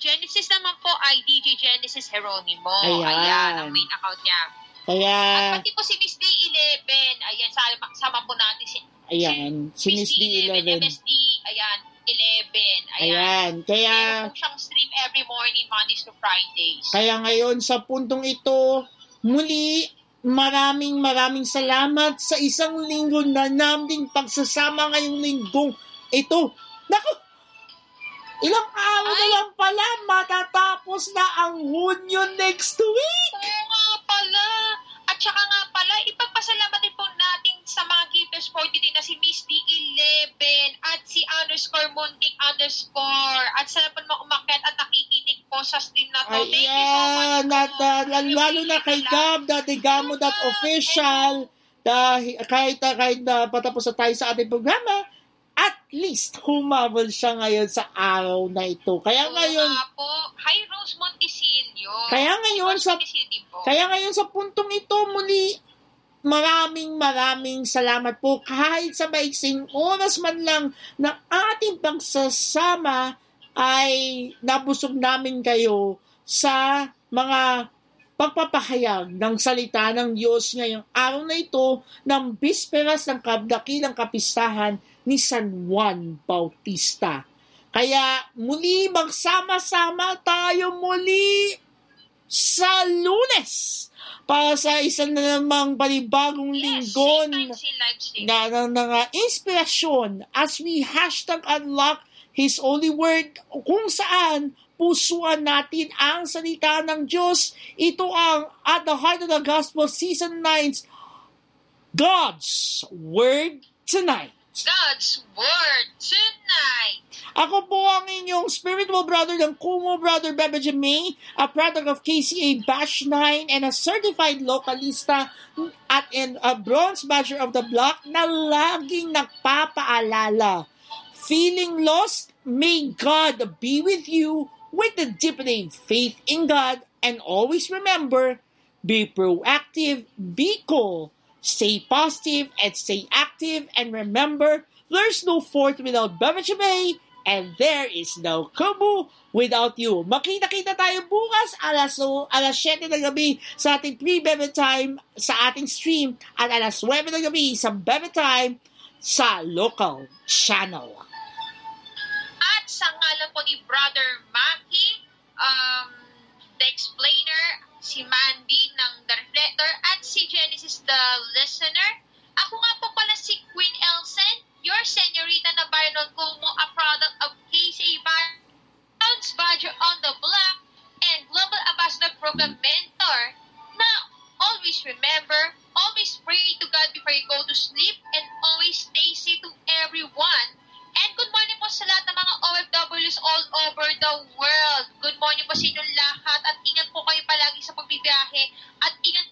Genesis naman po ay DJ Genesis Heronimo. Ayan. Ayan, ang main account niya. Kaya, At pati po si Miss Day 11. Ayan, sama, sama po natin si ayan, si Miss D11. MSD, ayan, 11. Ayan. Ayan, kaya... Meron po siyang stream every morning, Mondays to Fridays. Kaya ngayon sa puntong ito, muli maraming maraming salamat sa isang linggo na naming pagsasama ngayong linggong ito. Naku! Ilang araw na lang pala matatapos na ang Hunyo next week! Oo nga pala. At saka nga pala, ipagpasalamat din po natin sa mga gifters for today na si Miss D11 at si underscore Moonking underscore. At sana po naman umakyat at nakikinig po sa stream na to. Thank you so much Ayan, at, uh, lalo na kay Gab, dadigamo.official, dahil kahit, uh, kahit na patapos na tayo sa ating programa, least humabol siya ngayon sa araw na ito. Kaya Oo ngayon, nga po. Hi, Rose Montesilio. Kaya ngayon Rose sa-. Kaya ngayon sa puntong ito muli, maraming maraming salamat po kahit sa maiksing oras man lang na ating pagsasama ay nabusog namin kayo sa mga pagpapahayag ng salita ng Diyos ngayong araw na ito ng bisperas ng kabdakilang kapistahan ni San Juan Bautista. Kaya muli magsama-sama tayo muli sa lunes para sa isang na namang panibagong Yes, linggon na, na, na, na inspirasyon as we hashtag unlock His Holy Word kung saan pusuan natin ang salita ng Diyos. Ito ang At the Heart of the Gospel Season 9's God's Word Tonight. God's Word tonight. Ako po ang inyong spiritual brother ng Kumo Brother Bebe Jimmy, a product of KCA Bash 9 and a certified localista at in a bronze badger of the block na laging nagpapaalala. Feeling lost? May God be with you with the deepening faith in God and always remember, be proactive, be cool, stay positive and stay active and remember, there's no fourth without Bay and there is no Kumu without you. Makita-kita tayo bukas alas, alas 7 ng gabi sa ating pre-Bebe Time sa ating stream at alas 9 ng gabi sa Bebe Time sa local channel. At sa ngalan po ni Brother Maki, um, the explainer, si Mandy ng The Reflector, at si Genesis the Listener. Ako nga po pala si Queen Elsen, your senorita na Byron Como, a product of KCA Bounce Badger on the Block, and Global Ambassador Program Mentor, na always remember, always pray to God before you go to sleep, and always stay safe to everyone. And good morning po sa lahat ng mga OFWs all over the world. Good morning po sa inyong lahat at ingat po kayo palagi sa pagbibiyahe at ingat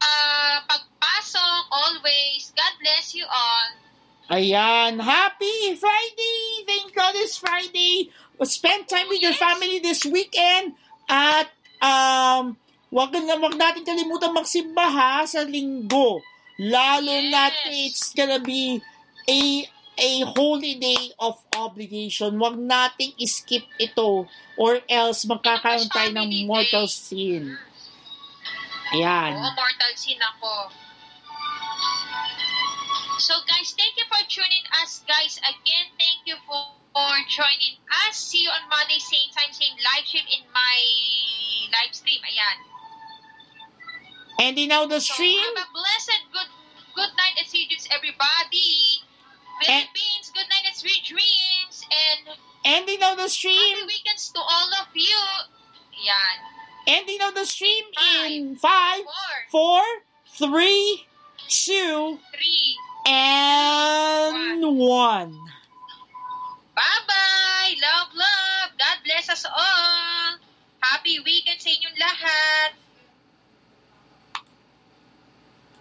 ah, pagpasok always. God bless you all. Ayan, happy Friday! Thank God it's Friday. Spend time with your Yes. family this weekend at um, wag na wag natin kalimutan magsimba ha sa linggo. Lalo Yes. na it's gonna be a a holy day of obligation. Huwag nating skip ito or else magkakaroon tayo ng mortal sin. Oo, Ayan. mortal sin ako. So guys, thank you for tuning us guys. Again, thank you for, for joining us. See you on Monday, same time, same live stream in my live stream. Ayan. Ending now the So stream. have a blessed good good night and sweet dreams everybody. Philippines, good night and sweet dreams. And Ending now the happy stream. weekends to all of you. Ayan. Ending now the stream Five. in five, Four, four, three, two, three, and one. Bye-bye! Love, love! God bless us all! Happy weekend sa inyong lahat!